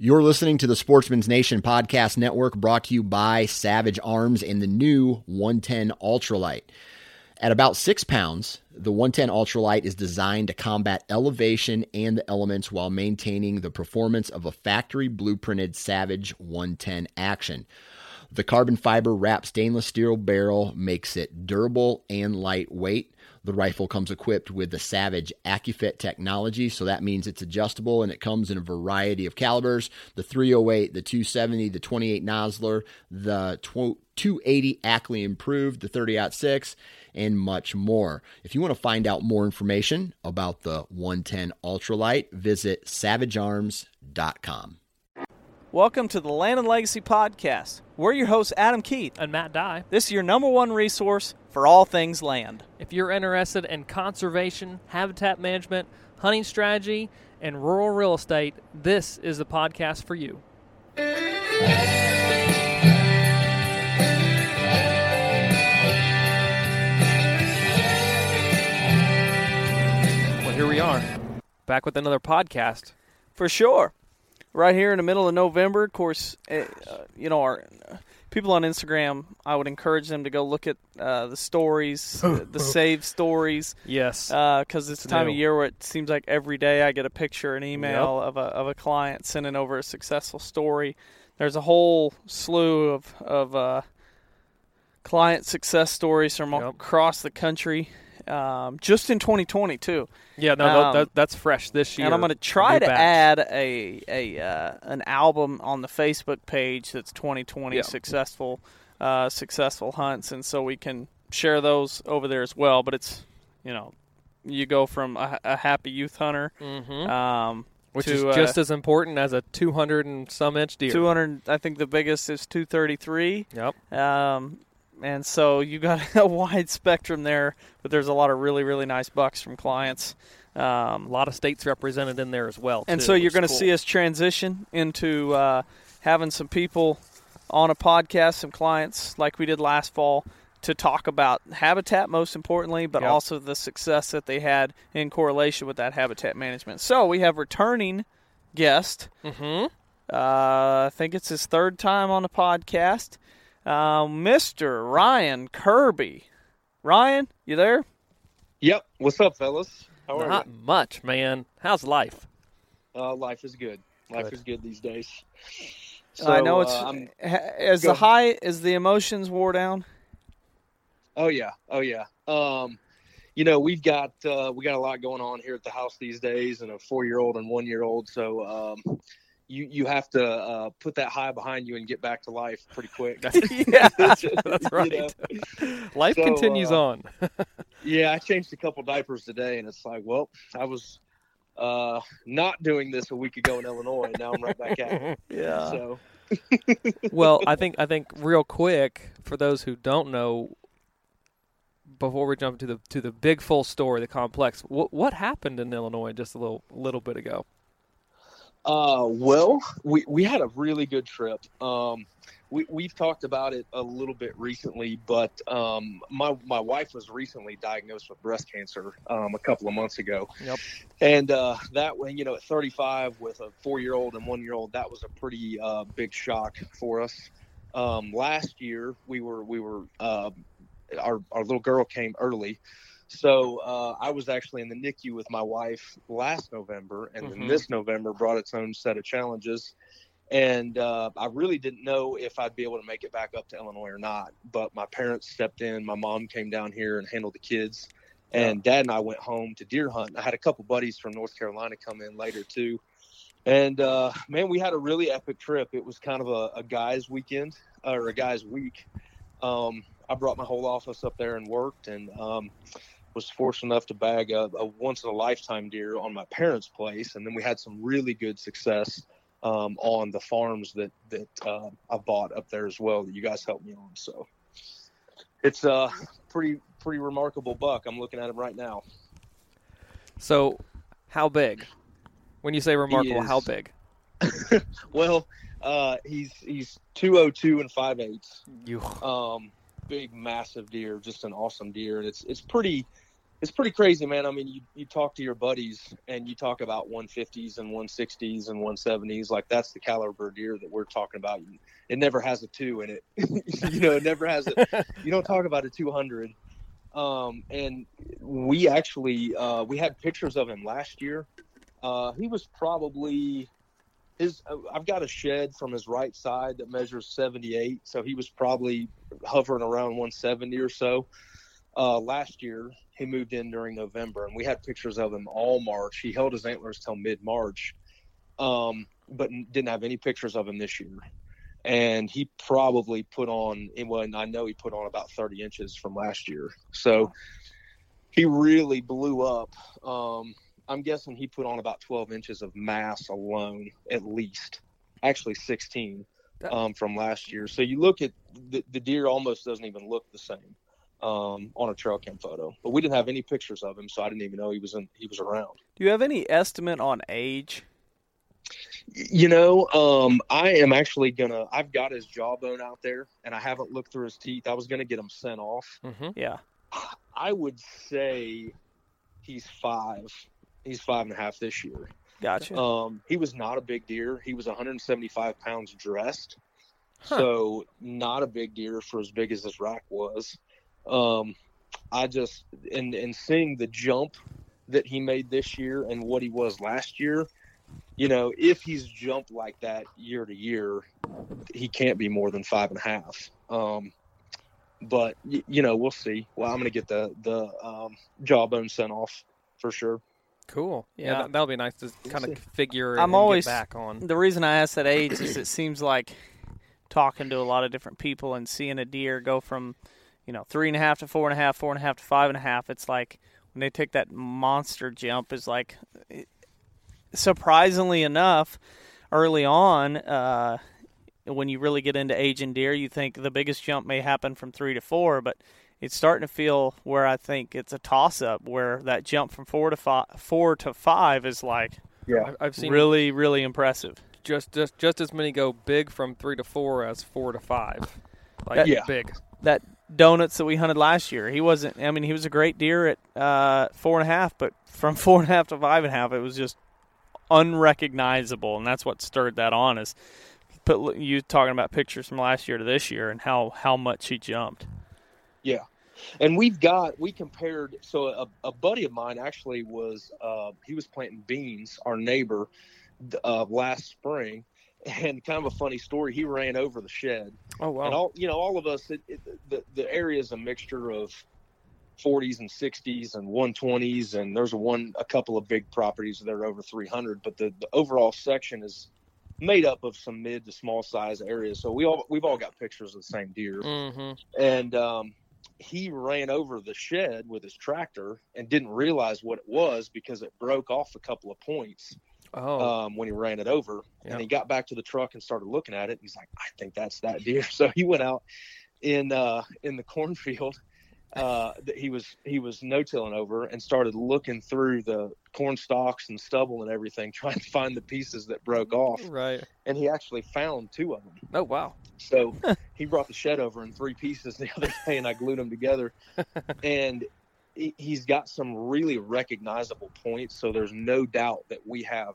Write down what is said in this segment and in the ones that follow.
You're listening to the Sportsman's Nation Podcast Network brought to you by Savage Arms and the new 110 Ultralight. At about six pounds, the 110 Ultralight is designed to combat elevation and the elements while maintaining the performance of a factory blueprinted Savage 110 action. The carbon fiber wrapped stainless steel barrel makes it durable and lightweight. The rifle comes equipped with the Savage AccuFit technology, so that means it's adjustable and it comes in a variety of calibers the 308, the 270, the 28 Nosler, the 280 Ackley Improved, the 30 6, and much more. If you want to find out more information about the 110 Ultralight, visit savagearms.com. Welcome to the Land and Legacy Podcast. We're your hosts, Adam Keith and Matt Dye. This is your number one resource for all things land. If you're interested in conservation, habitat management, hunting strategy, and rural real estate, this is the podcast for you. Well, here we are, back with another podcast. For sure right here in the middle of November. Of course, uh, you know our people on Instagram. I would encourage them to go look at uh, the stories, the save stories. Yes, because uh, it's the time of year where it seems like every day I get a picture, an email yep. of a of a client sending over a successful story. There's a whole slew of of uh, client success stories from yep. across the country um, just in 2020 too. Yeah, no, um, that, that's fresh this year. And I'm going to try to batch. add a a uh, an album on the Facebook page that's 2020 yeah. successful uh, successful hunts, and so we can share those over there as well. But it's you know you go from a, a happy youth hunter. Mm-hmm. Um, which to, is just uh, as important as a 200 and some inch deer. 200, I think the biggest is 233. Yep. Um, and so you got a wide spectrum there, but there's a lot of really really nice bucks from clients. Um, a lot of states represented in there as well. And too, so you're going to cool. see us transition into uh, having some people on a podcast, some clients like we did last fall, to talk about habitat most importantly, but yep. also the success that they had in correlation with that habitat management. So we have returning guest. Mm-hmm. Uh, I think it's his third time on the podcast uh, Mr. Ryan Kirby. Ryan, you there? Yep. What's up, fellas? How are Not you? much, man. How's life? Uh, life is good. Life good. is good these days. So, I know it's uh, as the high as the emotions wore down. Oh yeah, oh yeah. Um, you know we've got uh, we got a lot going on here at the house these days, and a four year old and one year old. So um, you you have to uh, put that high behind you and get back to life pretty quick. yeah, that's right. You know? Life so, continues uh, on. yeah, I changed a couple diapers today, and it's like, well, I was uh, not doing this a week ago in Illinois, and now I'm right back at it. Yeah. So. well, I think I think real quick for those who don't know, before we jump to the to the big full story, the complex, what what happened in Illinois just a little little bit ago? Uh, well, we, we had a really good trip. Um, we we've talked about it a little bit recently, but um, my my wife was recently diagnosed with breast cancer um, a couple of months ago. Yep. And uh, that when you know at 35 with a four year old and one year old, that was a pretty uh, big shock for us. Um, last year we were we were uh, our our little girl came early. So uh, I was actually in the NICU with my wife last November, and then Mhm. this November brought its own set of challenges and uh, I really didn't know if I'd be able to make it back up to Illinois or not. But my parents stepped in. My mom came down here and handled the kids, and Dad and I went home to deer hunt. I had a couple buddies from North Carolina come in later too, and uh, man, we had a really epic trip. It was kind of a, a guys' weekend or a guys' week. Um, I brought my whole office up there and worked, and um, was fortunate enough to bag a, a once in a lifetime deer on my parents' place, and then we had some really good success um, on the farms that that uh, I bought up there as well that you guys helped me on. So it's a pretty pretty remarkable buck. I'm looking at him right now. So, how big? When you say remarkable, how big? Well, uh, he's he's 202 and five eighths. You. um, big massive deer just an awesome deer and it's it's pretty it's pretty crazy man. I mean you, you talk to your buddies and you talk about 150s and 160s and 170s like that's the caliber deer that we're talking about. It never has a two in it. You know it never has a you don't talk about a 200 um, and we actually uh, we had pictures of him last year. Uh, he was probably his uh, I've got a shed from his right side that measures 78 so he was probably hovering around 170 or so uh, last year he moved in during November and we had pictures of him all March. He held his antlers till mid-March um, but didn't have any pictures of him this year. And he probably put on well I know he put on about 30 inches from last year. So he really blew up. Um, I'm guessing he put on about 12 inches of mass alone, at least. Actually, 16 um, from last year. So you look at the, the deer, almost doesn't even look the same um, on a trail cam photo. But we didn't have any pictures of him, so I didn't even know he was in, he was around. Do you have any estimate on age? You know, um, I am actually gonna. I've got his jawbone out there, and I haven't looked through his teeth. I was gonna get him sent off. Mm-hmm. Yeah. I would say he's five. He's five and a half this year. Gotcha. Um, he was not a big deer. He was 175 pounds dressed, Huh. so not a big deer for as big as his rack was. Um, I just and and seeing the jump that he made this year and what he was last year, you know, if he's jumped like that year to year, he can't be more than five and a half. Um, but y- you know, we'll see. Well, I'm gonna get the the um, jawbone sent off for sure. Cool. Yeah, Yeah. That, that'll be nice to kind of figure. I'm and always- get back on. The reason I asked that age is it seems like talking to a lot of different people and seeing a deer go from, you know, three and a half to four and a half, four and a half to five and a half. It's like when they take that monster jump, is like it- surprisingly enough, early on, uh, when you really get into aging deer, you think the biggest jump may happen from three to four, but it's starting to feel where I think it's a toss up where that jump from four to five, four to five is like I've, I've seen really, really impressive. just just just as many go big from three to four as four to five. Like That- Yeah. big. that donuts that we hunted last year. He wasn't. I mean, he was a great deer at uh, four and a half, but from four and a half to five and a half, it was just unrecognizable, and that's what stirred that on. Is put you talking about pictures from last year to this year and how how much he jumped. Yeah. And we've got we compared so a, a buddy of mine actually was uh, he was planting beans, our neighbor, uh, last spring, and kind of a funny story. He ran over the shed, Oh wow. and all you know, all of us, it, it, the the area is a mixture of 40s and 60s and 120s, and there's a one a couple of big properties that are over 300, but the, the overall section is made up of some mid to small size areas. So we all we've all got pictures of the same deer mm-hmm. and um, he ran over the shed with his tractor and didn't realize what it was because it broke off a couple of points Oh. um, when he ran it over. And he got back to the truck and started looking at it. He's like, I think that's that deer. So he went out in uh, in the cornfield uh, that he was he was no tilling over and started looking through the corn stalks and stubble and everything, trying to find the pieces that broke off. Right. And he actually found two of them. Oh wow. So he brought the shed over in three pieces the other day, and I glued them together. and he's got some really recognizable points, so there's no doubt that we have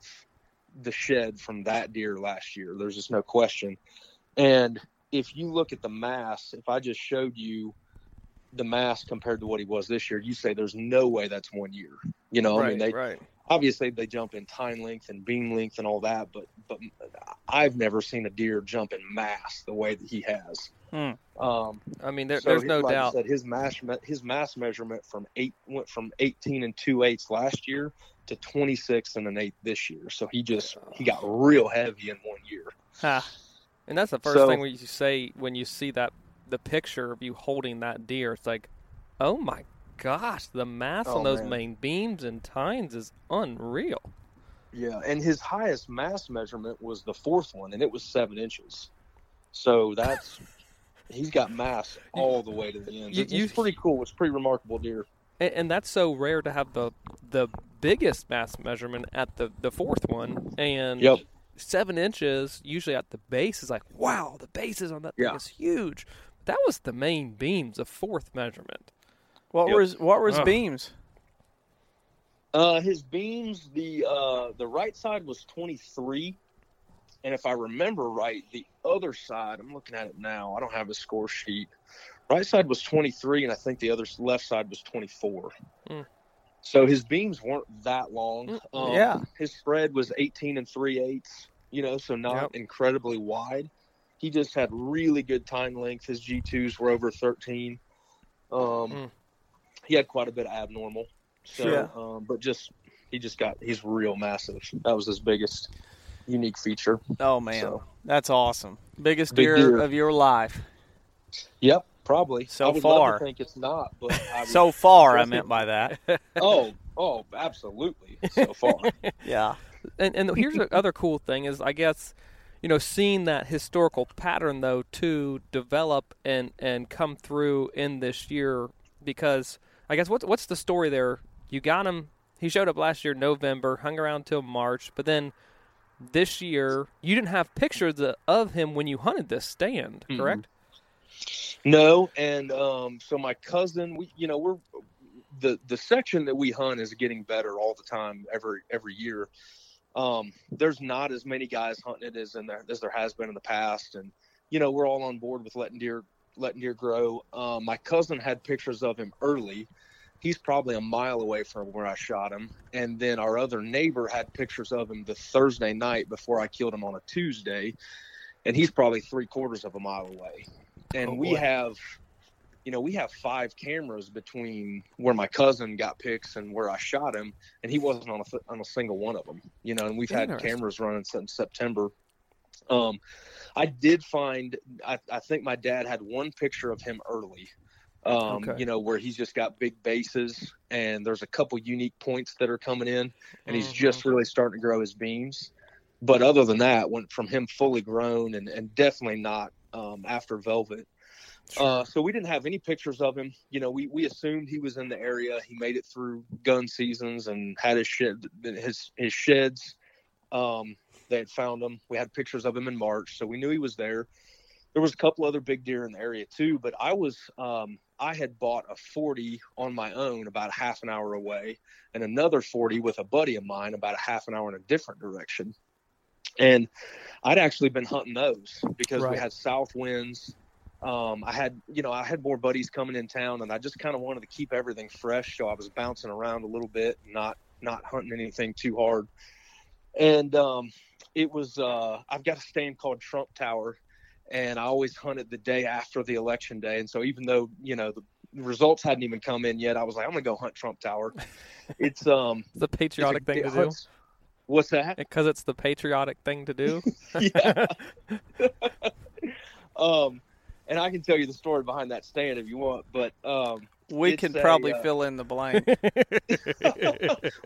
the shed from that deer last year. There's just no question. And if you look at the mass, if I just showed you the mass compared to what he was this year, you say there's no way that's one year. You know, I mean, they right. obviously they jump in time length and beam length and all that, but but I've never seen a deer jump in mass the way that he has. Hmm. Um, I mean, there, so there's he- no like I doubt. said, his mass his mass measurement from eight went from 18 and two eighths last year to 26 and an eighth this year. So he just he got real heavy in one year. Ha. And that's the first So- thing when you say when you see that the picture of you holding that deer. It's like, oh my gosh, the mass Oh, on those man. main beams and tines is unreal. Yeah, and his highest mass measurement was the fourth one, and it was seven inches. So that's he's got mass all the way to the end. You- It's, you- it's pretty cool. It's pretty remarkable deer. And, and that's so rare to have the the biggest mass measurement at the the fourth one, and Yep. seven inches usually at the base is like, wow, the bases on that Yeah. thing is huge. That was the main beams, the fourth measurement. What Yep. were his, what were his Ugh. beams? Uh, his beams, the uh, the right side was 23, and if I remember right, the other side, I'm looking at it now. I don't have a score sheet. Right side was 23, and I think the other left side was 24. Hmm. So his beams weren't that long. Mm, Um, yeah. his spread was 18 and 3 eighths. You know, so not Yep. incredibly wide. He just had really good time length. His G2s were over 13. Um, Hmm. He had quite a bit of abnormal. So, Yeah. um, but just he just got he's real massive. That was his biggest unique feature. Oh man, So- that's awesome. Biggest Big deer, deer. of your life Yep, probably. So I would far. love to think it's not, but I would- so far. I meant by that. oh, oh, absolutely. So far, Yeah. and and here's the other cool thing is I guess you know seeing that historical pattern though to develop and and come through in this year because I guess what's what's the story there? You got him. He showed up last year November, hung around till March, but then this year you didn't have pictures of- him when you hunted this stand, correct? no. And um, so my cousin, we you know we're the the section that we hunt is getting better all the time, every every year. Um, there's not as many guys hunting it as in there as there has been in the past, and you know we're all on board with letting deer letting deer grow. Um, my cousin had pictures of him early. He's probably a mile away from where I shot him, and then our other neighbor had pictures of him the Thursday night before I killed him on a Tuesday, and he's probably three quarters of a mile away. And Oh, we have, you know, we have five cameras between where my cousin got pics and where I shot him, and he wasn't on a on a single one of them. You know, and we've had cameras running since September. Um, I did find, I, I think my dad had one picture of him early. Um, Okay. you know, where he's just got big bases and there's a couple unique points that are coming in and he's Mhm. just really starting to grow his beams. But other than that, went from him fully grown and, and definitely not um, after velvet. Uh, so we didn't have any pictures of him. You know, we, we assumed he was in the area. He made it through gun seasons and had his shed, his his sheds. Um, they had found him. We had pictures of him in March, so we knew he was there. There was a couple other big deer in the area too, but I was um, I had bought a 40 on my own about a half an hour away, and another 40 with a buddy of mine about a half an hour in a different direction. And I'd actually been hunting those because we had south winds. Um, I had, you know, I had more buddies coming in town, and I just kind of wanted to keep everything fresh, so I was bouncing around a little bit, not not hunting anything too hard. And um, it was, uh, I've got a stand called Trump Tower, and I always hunted the day after the election day. And so even though you know the results hadn't even come in yet, I was like, I'm gonna go hunt Trump Tower. It's um, It's the it's a- patriotic thing to do What's that? because it's the patriotic thing to do. yeah. um, and I can tell you the story behind that stand if you want, but um, We can a, probably uh, fill in the blank.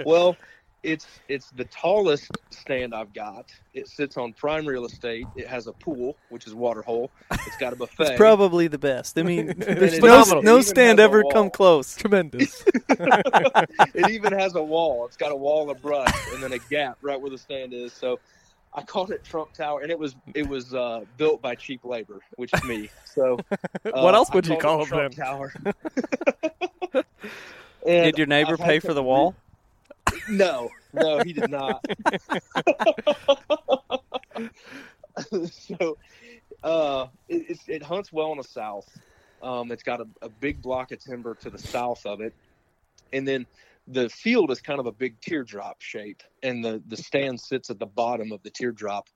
well, it's it's the tallest stand I've got. It sits on prime real estate. It has a pool, which is water hole. It's got a buffet. It's probably the best. I mean, there's no, no stand ever come close. Tremendous. it even has a wall. It's got a wall of brush and then a gap right where the stand is. So I called it Trump Tower, and it was it was uh, built by cheap labor, which is me. So uh, What else I would you call it it Trump then? Tower. And Did your neighbor I've pay for the wall? No, no, he did not. so, uh, it, it hunts well in the south. Um, it's got a, a big block of timber to the south of it, and then the field is kind of a big teardrop shape, and the the stand sits at the bottom of the teardrop,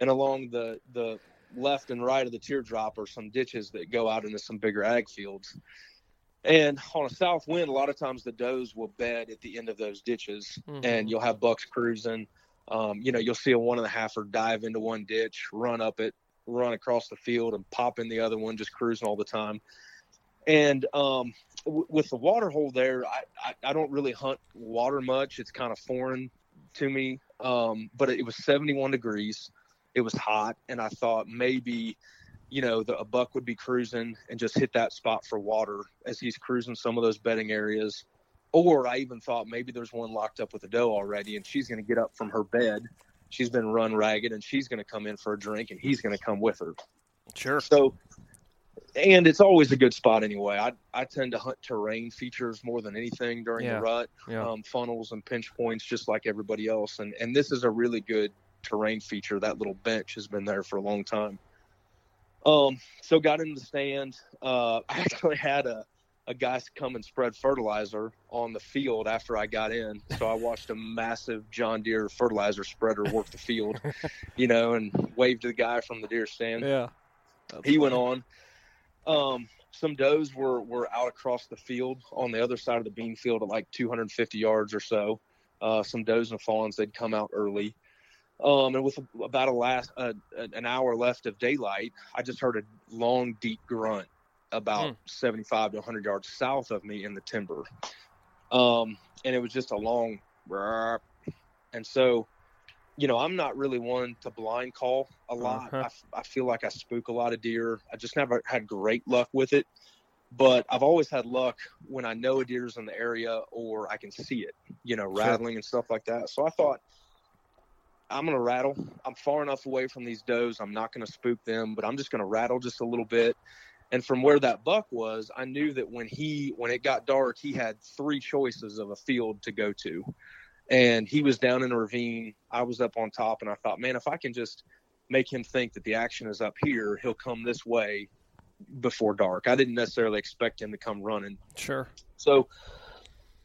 and along the the left and right of the teardrop are some ditches that go out into some bigger ag fields. And on a south wind, a lot of times the does will bed at the end of those ditches, Mhm. and you'll have bucks cruising. Um, you know, you'll see a one and a halfer dive into one ditch, run up it, run across the field, and pop in the other one, just cruising all the time. And um, w- with the water hole there, I, I, I don't really hunt water much. It's kind of foreign to me. Um, but it was 71 degrees. It was hot, and I thought maybe you know, the, a buck would be cruising and just hit that spot for water as he's cruising some of those bedding areas. Or I even thought maybe there's one locked up with a doe already and she's going to get up from her bed. She's been run ragged and she's going to come in for a drink and he's going to come with her. Sure. So, and it's always a good spot anyway. I, I tend to hunt terrain features more than anything during Yeah. the rut, Yeah. um, funnels and pinch points, just like everybody else. And, and this is a really good terrain feature. That little bench has been there for a long time. Um, so got in the stand. Uh, I actually had a, a guy come and spread fertilizer on the field after I got in. So I watched a massive John Deere fertilizer spreader work the field, you know, and waved to the guy from the deer stand Yeah. he went on. Um, some does were were out across the field on the other side of the bean field at like 250 yards or so. Uh, some does and fawns they'd come out early. Um, and with about a last uh, an hour left of daylight, I just heard a long, deep grunt about Hmm. 75 to 100 yards south of me in the timber. Um, and it was just a long, and so you know, I'm not really one to blind call a lot. Uh-huh. I I feel like I spook a lot of deer. I just never had great luck with it. But I've always had luck when I know a deer's in the area or I can see it, you know, rattling and stuff like that. So I thought, I'm going to rattle. I'm far enough away from these does. I'm not going to spook them, but I'm just going to rattle just a little bit. And from where that buck was, I knew that when he, when it got dark, he had three choices of a field to go to and he was down in a ravine. I was up on top, and I thought, man, if I can just make him think that the action is up here, he'll come this way before dark. I didn't necessarily expect him to come running. Sure. So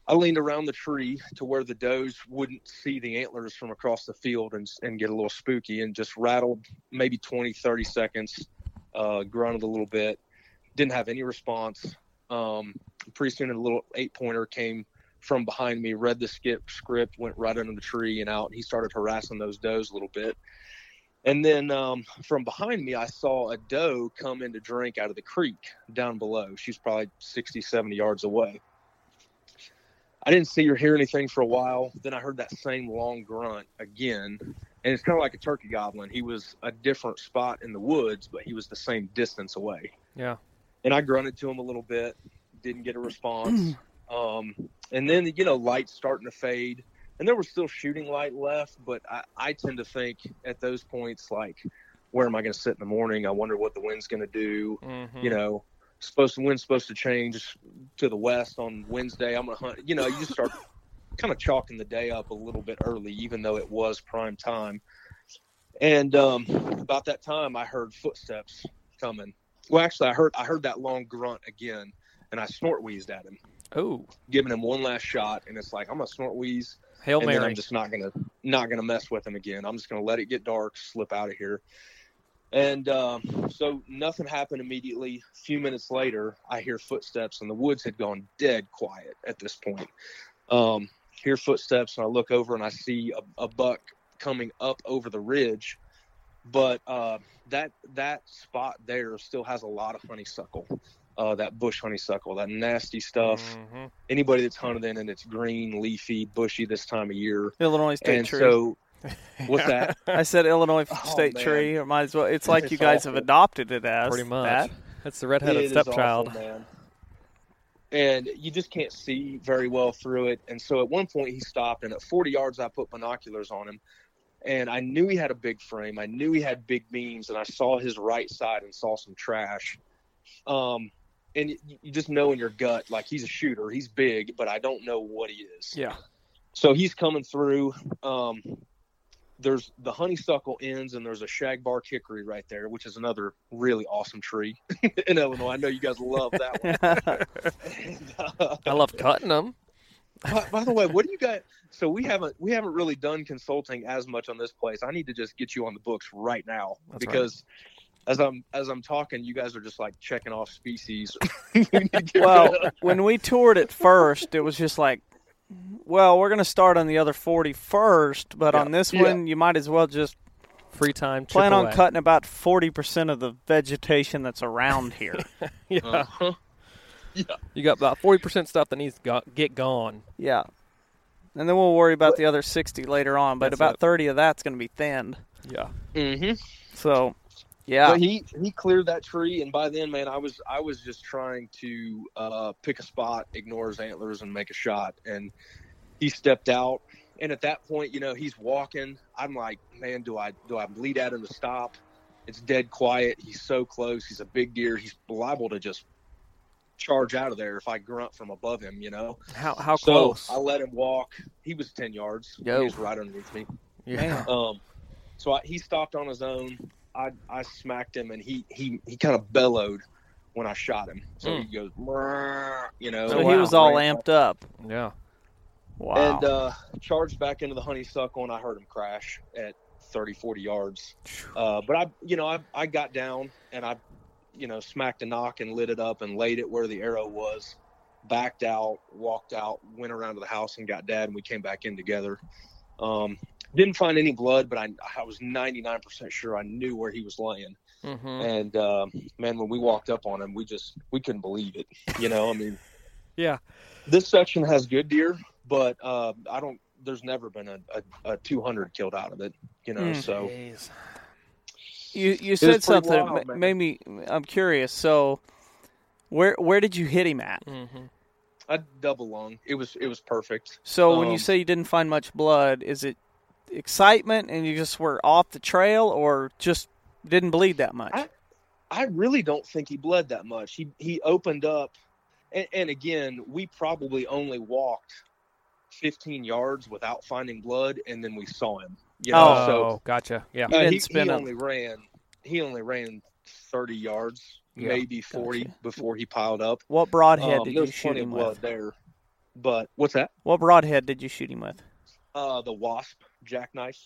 I leaned around the tree to where the does wouldn't see the antlers from across the field and, and get a little spooky and just rattled maybe 20, 30 seconds, uh, grunted a little bit, didn't have any response. Um, pretty soon a little eight pointer came from behind me, read the skip script, went right under the tree and out. And he started harassing those does a little bit. And then um, from behind me, I saw a doe come in to drink out of the creek down below. She's probably 60, 70 yards away. I didn't see or hear anything for a while. Then I heard that same long grunt again. And it's kind of like a turkey goblin. He was a different spot in the woods, but he was the same distance away. Yeah. And I grunted to him a little bit, didn't get a response. um, and then, you know, lights starting to fade. And there was still shooting light left, but I, I tend to think at those points, like, where am I going to sit in the morning? I wonder what the wind's going to do Mhm. you know, supposed to wind's supposed to change to the west on Wednesday. I'm gonna hunt. You know, you just start kind of chalking the day up a little bit early, even though it was prime time. And um, about that time, I heard footsteps coming. Well, actually, I heard I heard that long grunt again, and I snort wheezed at him, Oh, giving him one last shot. And it's like I'm gonna snort wheeze, Hail Mary. I'm just not gonna not gonna mess with him again. I'm just gonna let it get dark, slip out of here. And um, so nothing happened immediately. A few minutes later, I hear footsteps, and the woods had gone dead quiet at this point. Um, hear footsteps, and I look over and I see a, a buck coming up over the ridge. But uh, that that spot there still has a lot of honeysuckle, uh, that bush honeysuckle, that nasty stuff. Mhm. Anybody that's hunted in and it's green, leafy, bushy this time of year. Illinois State and tree. so, what's that? I said Illinois Oh, State man. tree. It might as well. It's like It's you guys have adopted it as Pretty much. that. That's the redheaded It is stepchild. awful, man. And you just can't see very well through it. And so at one point he stopped, and at 40 yards I put binoculars on him, and I knew he had a big frame. I knew he had big beams, and I saw his right side and saw some trash. Um, and you, you just know in your gut, like he's a shooter, he's big, but I don't know what he is. Yeah. So he's coming through. Um, there's the honeysuckle ends, and there's a shagbark hickory right there, which is another really awesome tree in Illinois. I know you guys love that one. And, uh, I love cutting them. by, by the way, what do you guys? So we haven't we haven't really done consulting as much on this place. I need to just get you on the books right now That's right. because. As I'm as I'm talking, you guys are just like checking off species. We need to get well, when we toured it first, it was just like, well, we're going to start on the other 40 first, but Yeah. on this Yeah. one, you might as well just Free time. plan on away. cutting about 40% of the vegetation that's around here. Yeah. Uh-huh. You got about forty percent stuff that needs to go- get gone. yeah. And then we'll worry about the other 60 later on, but That's about it. 30 of that's going to be thinned. Yeah. Mm-hmm. So, yeah. But he he cleared that tree, and by then, man, I was I was just trying to uh, pick a spot, ignore his antlers, and make a shot. And he stepped out, and at that point, you know, he's walking. I'm like, man, do I do I bleed at him to stop? It's dead quiet. He's so close. He's a big deer. He's liable to just charge out of there if I grunt from above him. You know. How how so close? I let him walk. He was ten yards. Yo. He was right underneath me. yeah. Um, so I, he stopped on his own. I I smacked him, and he he he kind of bellowed when I shot him. So Mm. he goes, you know. so he was all Ran amped up. Yeah. Wow. and uh, charged back into the honeysuckle, and I heard him crash at 30, 40 yards. Uh, but I, you know, I I got down and I, you know, smacked a nock and lit it up and laid it where the arrow was. Backed out, walked out, went around to the house and got dad, and we came back in together. Um, didn't find any blood, but I I was 99% sure I knew where he was laying. Mm-hmm. And uh, man, when we walked up on him, we just we couldn't believe it. You know, I mean, Yeah. this section has good deer, but uh, I don't. There's never been a, a, a 200 killed out of it. You know, Mm. so You you said something that wild, ma- man. made me. I'm curious. So, where where did you hit him at? Mm-hmm. I double lung. It was it was perfect. So when you Um, say you didn't find much blood, is it excitement and you just were off the trail, or just didn't bleed that much? I- I really don't think he bled that much. He he opened up, and, and again, we probably only walked 15 yards without finding blood, and then we saw him. You know, Oh, so gotcha. Yeah. You Uh, didn't he, spin he only ran he only ran 30 yards Yeah, maybe 40 gotcha. before he piled up what broadhead um, did you shoot him blood with? there but what's that What broadhead did you shoot him with? uh the wasp jackknife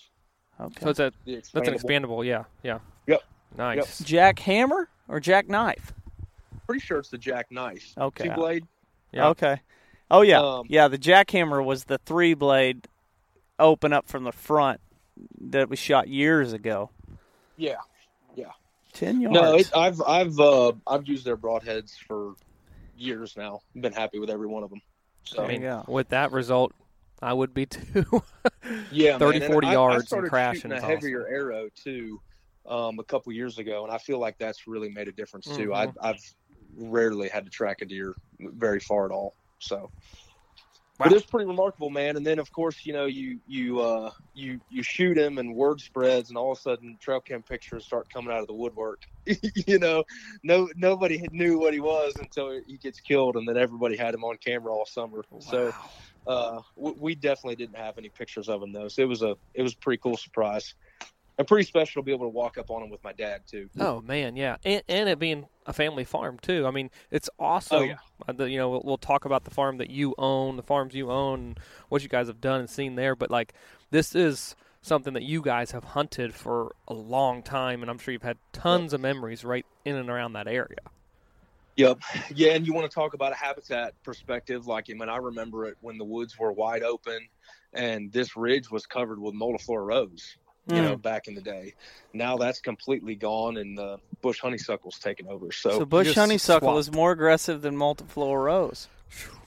Okay. So it's a the that's an expandable. expandable. Yeah. Yeah. Yep. Nice. Jack hammer or jack knife? pretty sure it's the jackknife Okay. two blade Yeah. Okay. Oh yeah, Um, yeah. The jackhammer was the three blade, open up from the front that was shot years ago. yeah Yeah. Ten yards. no it, i've i've uh i've used their broadheads for years now been happy with every one of them so I mean, Yeah. with that result, I would be too. yeah 30, man. 40 I- yards I and crashing a is heavier arrow too um a couple years ago and i feel like that's really made a difference too I, Mhm. i've rarely had to track a deer very far at all so Wow. but it's pretty remarkable man and then of course you know you you uh you you shoot him and word spreads and all of a sudden trail cam pictures start coming out of the woodwork you know no nobody knew what he was until he gets killed and then everybody had him on camera all summer so uh, we, definitely didn't have any pictures of him though, so it was a it was a pretty cool surprise, and pretty special to be able to walk up on him with my dad too. Oh man, yeah, and, and it being a family farm too. I mean, it's awesome. Oh, yeah. Uh, you know, we'll, we'll talk about the farm that you own, the farms you own, what you guys have done and seen there. But like, this is something that you guys have hunted for a long time, and I'm sure you've had tons of memories right in and around that area. Yep, yeah, and you want to talk about a habitat perspective? Like, I mean, I remember it when the woods were wide open, and this ridge was covered with multiflora rose. you know, Mm. back in the day. Now that's completely gone, and the bush honeysuckle's taken over. So, So bush honeysuckle swapped. is more aggressive than multiflora rose.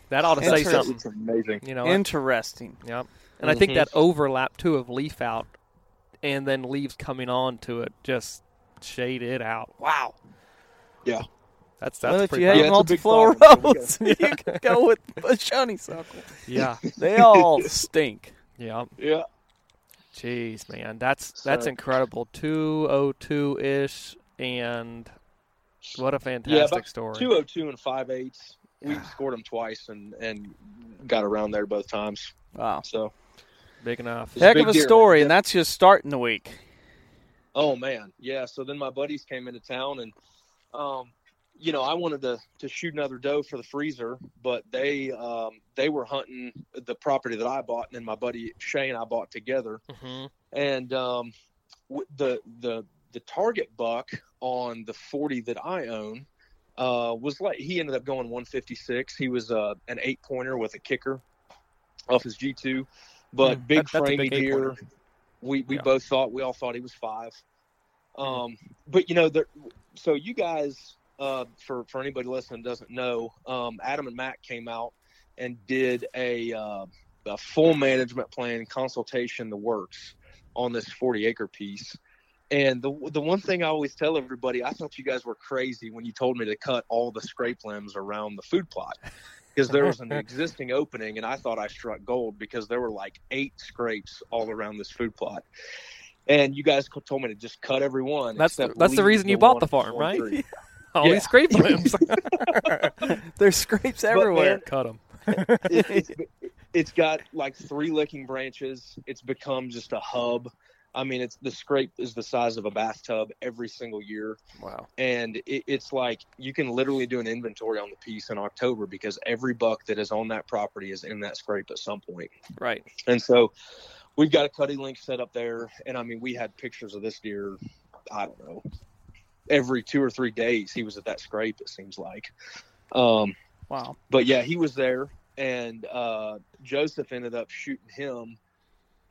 That ought to say something. amazing. You know, Interesting. Yep. And I think that overlap too of leaf out and then leaves coming on to it just shade it out. Wow. Yeah. That's that's well, if pretty you hate Yeah, it's a big multiflora problem. rose, you can go with bush honeysuckle. Yeah. They all stink. Yeah. Yeah. Jeez, man. That's that's So- incredible. 202 ish and what a Yeah, fantastic about story. 202 and five eighths. We scored them twice and and got around there both times. Wow. So, Big enough. Heck big of a deer, story, man. and that's just starting the week. oh man, yeah. So then my buddies came into town and, um, you know, I wanted to to shoot another doe for the freezer, but they um they were hunting the property that I bought, and then my buddy Shay and I bought together. hmm and um, w- the the the target buck on the 40 that I own uh, was like he ended up going 156. He was uh, an eight pointer with a kicker off his G2, but Hmm, big that- framey deer. We we Yeah. both thought we all thought he was five. Um, but you know, there, so you guys, uh, for for anybody listening doesn't know, um, Adam and Matt came out and did a uh, a full management plan consultation, the works on this 40 acre piece. And the the one thing I always tell everybody, I thought you guys were crazy when you told me to cut all the scrape limbs around the food plot. Because there was an existing opening, and I thought I struck gold because there were like eight scrapes all around this food plot. And you guys told me to just cut every one. That's the- that's the reason you bought the farm, right? three. All Yeah. these scrape limbs. There's scrapes everywhere. man, Cut them. it, it's, it's got like three licking branches. It's become just a hub. I mean, it's the scrape is the size of a bathtub every single year, Wow. and it, it's like you can literally do an inventory on the piece in October because every buck that is on that property is in that scrape at some point. Right. And so, we've got a CuddeLink set up there, and I mean, we had pictures of this deer. I don't know, every two or three days he was at that scrape. It seems like. Um, Wow. but yeah, he was there, and uh, Joseph ended up shooting him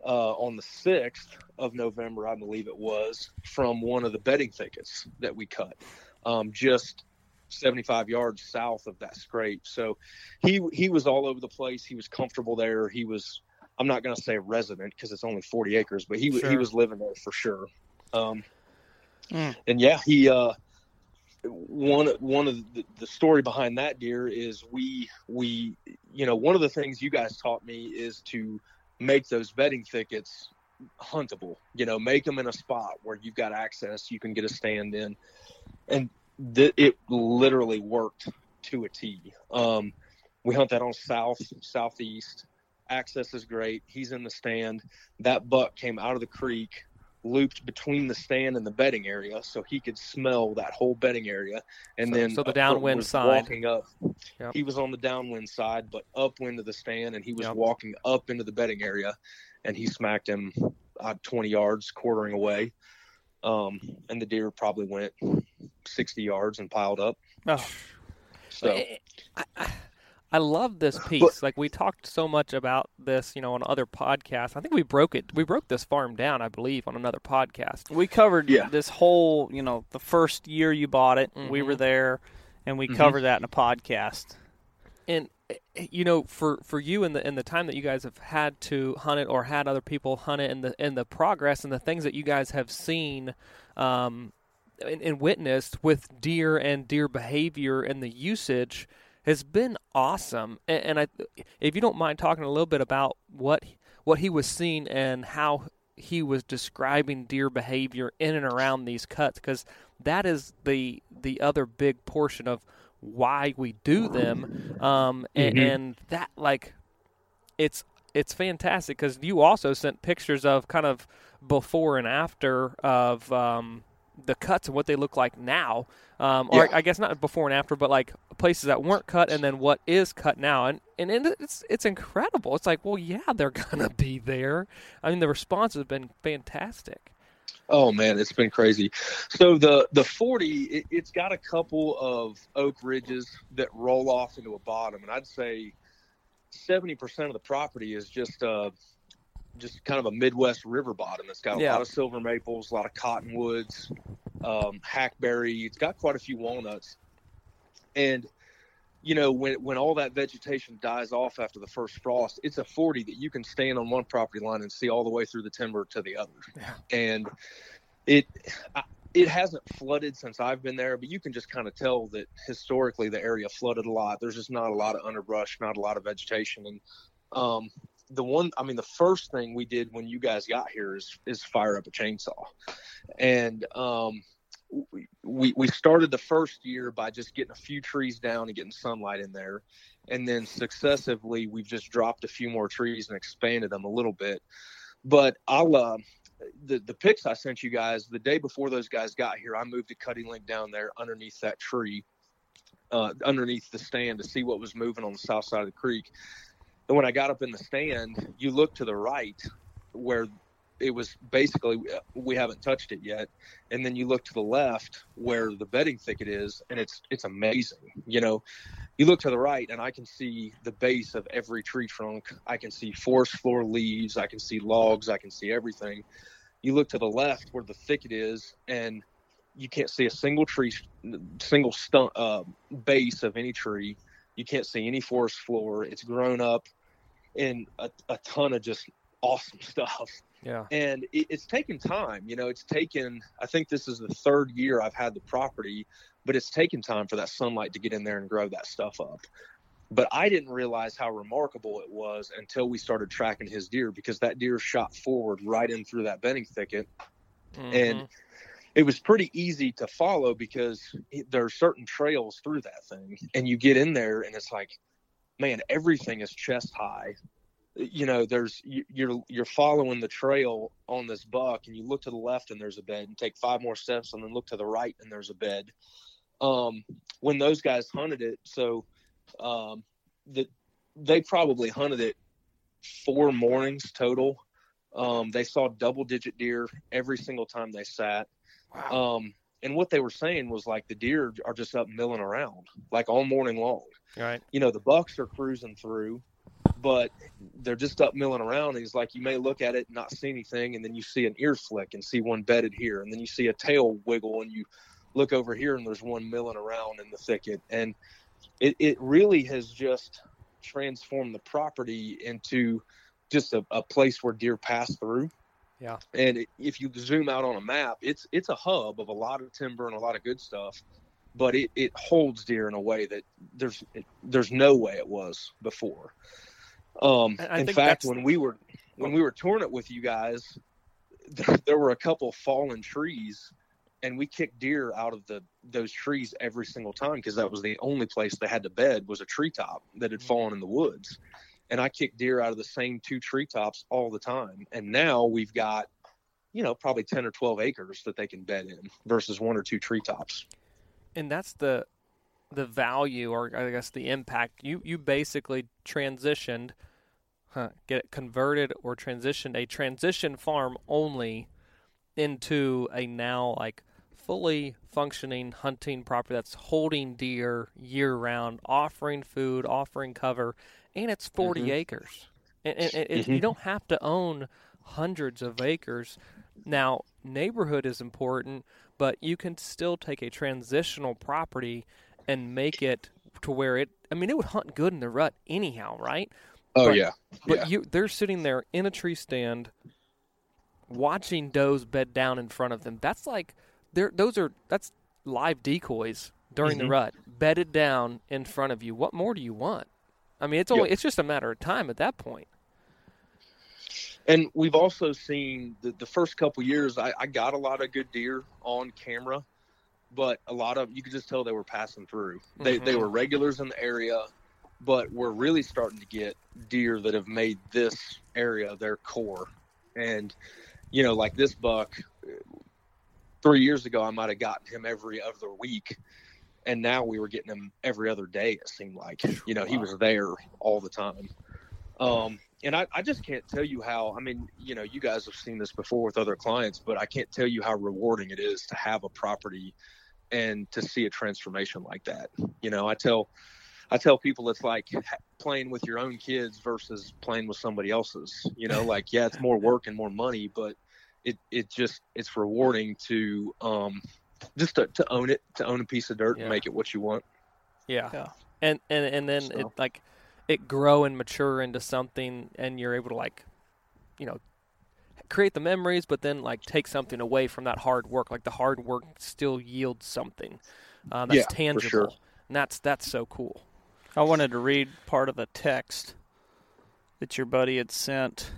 uh, on the sixth of November, I believe it was, from one of the bedding thickets that we cut, um, just 75 yards south of that scrape. So he he was all over the place. He was comfortable there. He was. I'm not going to say resident because it's only 40 acres, but he wa- he was living there for sure. Um, Mm. And yeah, he uh, one one of the, the story behind that deer is we we you know one of the things you guys taught me is to make those bedding thickets huntable you know make them in a spot where you've got access you can get a stand in. And th- it literally worked to a t. Um, we hunt that on south southeast. Access is great. He's in the stand. That buck came out of the creek looped between the stand and the bedding area so he could smell that whole bedding area and So- then so the downwind was side. walking up Yep. he was on the downwind side but upwind of the stand and he was Yep. walking up into the bedding area and he smacked him uh, 20 yards quartering away um, and the deer probably went 60 yards and piled up Oh. so I, I, I love this piece. like we talked so much about this, you know, on other podcasts. I think we broke it. We broke this farm down, I believe, on another podcast. We covered Yeah. this whole, you know, the first year you bought it. We were Mhm. there, and we Mhm. covered that in a podcast. And eh, you know, for for you in the in the time that you guys have had to hunt it or had other people hunt it, and the and the progress and the things that you guys have seen. Um, and, and witnessed with deer and deer behavior and the usage has been awesome. And, and I, if you don't mind talking a little bit about what what he was seeing and how he was describing deer behavior in and around these cuts, because that is the the other big portion of why we do them. Um, and, Mhm. and that like it's it's fantastic because you also sent pictures of kind of before and after of um, the cuts and what they look like now. Um, or Yeah. I guess not before and after, but like places that weren't cut and then what is cut now. And and it- it's it's incredible. It's like, well, yeah, they're gonna be there. I mean, the response has been fantastic. Oh man, it's been crazy. So the the forty, it, it's got a couple of oak ridges that roll off into a bottom, and I'd say seventy percent of the property is just uh, just kind of a Midwest river bottom. It's got a Yeah. lot of silver maples, a lot of cottonwoods, um, hackberry. It's got quite a few walnuts, and you know when when all that vegetation dies off after the first frost, it's a forty that you can stand on one property line and see all the way through the timber to the other, and it. I, it hasn't flooded since I've been there, but you can just kind of tell that historically the area flooded a lot. There's just not a lot of underbrush, not a lot of vegetation, and um, the one I mean the first thing we did when you guys got here is is fire up a chainsaw, and um, we we started the first year by just getting a few trees down and getting sunlight in there, and then successively we've just dropped a few more trees and expanded them a little bit. But I'll uh, the the pics I sent you guys the day before those guys got here, I moved a CuddeLink down there underneath that tree, uh, underneath the stand to see what was moving on the south side of the creek. And when I got up in the stand, you look to the right where it was basically we haven't touched it yet, and then you look to the left where the bedding thicket is, and it's it's amazing. You know, you look to the right, and I can see the base of every tree trunk. I can see forest floor leaves. I can see logs. I can see everything. You look to the left where the thicket is, and you can't see a single tree, single stump, uh, base of any tree. You can't see any forest floor. It's grown up in a, a ton of just awesome stuff. Yeah. And it, it's taken time. You know, it's taken, I think this is the third year I've had the property, but it's taken time for that sunlight to get in there and grow that stuff up. But I didn't realize how remarkable it was until we started tracking his deer because that deer shot forward right in through that bedding thicket. Mhm. And it was pretty easy to follow because it, there are certain trails through that thing. And you get in there and it's like, man, everything is chest high. You know, there's you- you're you're following the trail on this buck, and you look to the left and there's a bed, and take five more steps, and then look to the right and there's a bed. Um, when those guys hunted it, so um, that they probably hunted it four mornings total. Um, they saw double digit deer every single time they sat. Um, and what they were saying was like the deer are just up milling around like all morning long. Right. you know the bucks are cruising through but they're just up milling around. And he's like you may look at it and not see anything and then you see an ear flick and see one bedded here and then you see a tail wiggle and you look over here and there's one milling around in the thicket. And it, it really has just transformed the property into just a, a place where deer pass through Yeah. and it, if you zoom out on a map it's it's a hub of a lot of timber and a lot of good stuff but it, it holds deer in a way that there's it, there's no way it was before. Um in fact when we were when we were touring it with you guys there, there were a couple fallen trees and we kicked deer out of the those trees every single time because that was the only place they had to bed was a treetop that had fallen in the woods and i kick deer out of the same two treetops all the time and now we've got you know probably 10 or 12 acres that they can bed in versus one or two treetops and that's the the value or I guess the impact. You you basically transitioned, huh, get it converted or transitioned a transition farm only into a now like fully functioning hunting property that's holding deer year round, offering food, offering cover, and it's 40 Mhm. acres. And, and, and it, you don't have to own hundreds of acres. Now, neighborhood is important, but you can still take a transitional property and make it to where it. I mean, it would hunt good in the rut anyhow, right? oh But- yeah But Yeah. you, they're sitting there in a tree stand, watching does bed down in front of them. That's like, they're those are that's live decoys during the Mhm. rut, bedded down in front of you. What more do you want? I mean, it's only Yep. it's just a matter of time at that point. and we've also seen the, the first couple years I, I got a lot of good deer on camera but a lot of you could just tell they were passing through they, they Mhm. were regulars in the area but we're really starting to get deer that have made this area their core and you know like this buck three years ago i might have gotten him every other week and now we were getting him every other day it seemed like. You know he was there all the time. Um, and I, I just can't tell you how i mean you know you guys have seen this before with other clients but i can't tell you how rewarding it is to have a property and to see a transformation like that. You know i tell I tell people it's like playing with your own kids versus playing with somebody else's. You know, like yeah, it's more work and more money, but it it just it's rewarding to um just to, to own it, to own a piece of dirt Yeah. and make it what you want. Yeah. Yeah. And and and then So- it like it grow and mature into something and you're able to like you know create the memories but then like take something away from that hard work like the hard work still yields something uh, that's Yeah, tangible sure. and that's that's so cool I wanted to read part of a text that your buddy had sent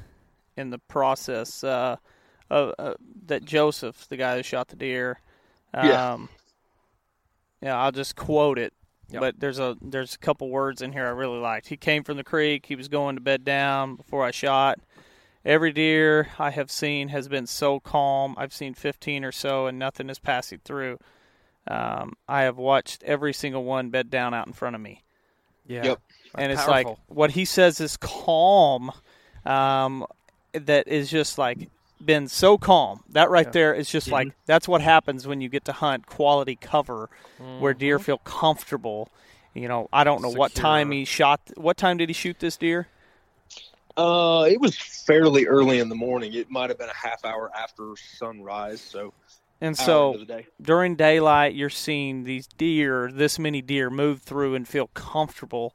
in the process uh, of uh, that Joseph, the guy who shot the deer. Um, Yeah. Yeah, I'll just quote it. Yep. But there's a there's a couple words in here I really liked. He came from the creek. He was going to bed down before I shot. Every deer I have seen has been so calm. I've seen 15 or so, and nothing is passing through. Um, I have watched every single one bed down out in front of me yeah Yep. and it's powerful. like what he says is calm um, that is just like been so calm that right Yeah. there is just like that's what happens when you get to hunt quality cover where deer feel comfortable you know i don't know what time he shot what time did he shoot this deer Uh, it was fairly early in the morning. It might have been a half hour after sunrise, so and so the day. during daylight you're seeing these deer this many deer move through and feel comfortable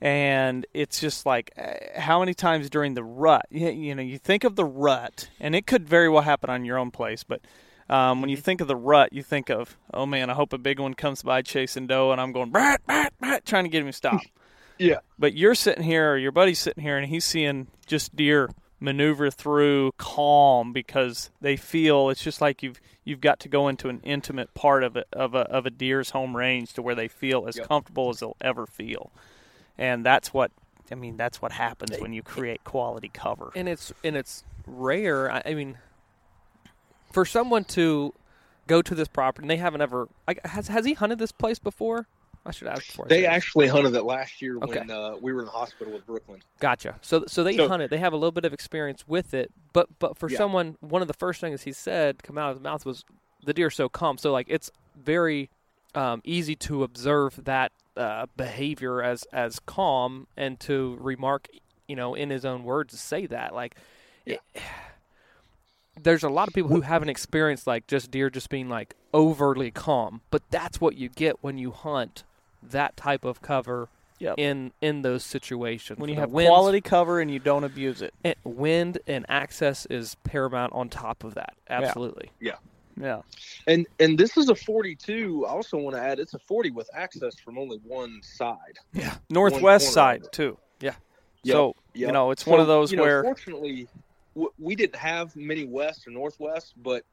and it's just like uh, how many times during the rut you, you know you think of the rut and it could very well happen on your own place but um, when you think of the rut you think of oh man i hope a big one comes by chasing doe and i'm going brat, brat, brat, trying to get him to stop Yeah. but you're sitting here or your buddy's sitting here and he's seeing just deer maneuver through calm because they feel it's just like you've you've got to go into an intimate part of it of a of a deer's home range to where they feel as Yep. comfortable as they'll ever feel. And that's what I mean that's what happens when you create quality cover. and it's and it's rare. I, I mean, for someone to go to this property and they haven't ever I, has has he hunted this place before? I should ask before. I They say actually hunted it last year Okay. when uh, we were in the hospital with Brooklyn. Gotcha. So so they So- hunt it. They have a little bit of experience with it. But but for Yeah. someone, one of the first things he said come out of his mouth was the deer's so calm. So like it's very um, easy to observe that uh, behavior as as calm and to remark, you know, in his own words to say that like. it- there's a lot of people who haven't experienced like just deer just being like overly calm, but that's what you get when you hunt that type of cover Yep. in in those situations. when you The have winds- quality cover and you don't abuse it. and wind and access is paramount on top of that. Absolutely. Yeah. And and this is a 42. I also want to add it's a 40 with access from only one side. Yeah. Northwest side too. Yeah. So, you know, it's So, one of those you know, where fortunately we didn't have many west or northwest, but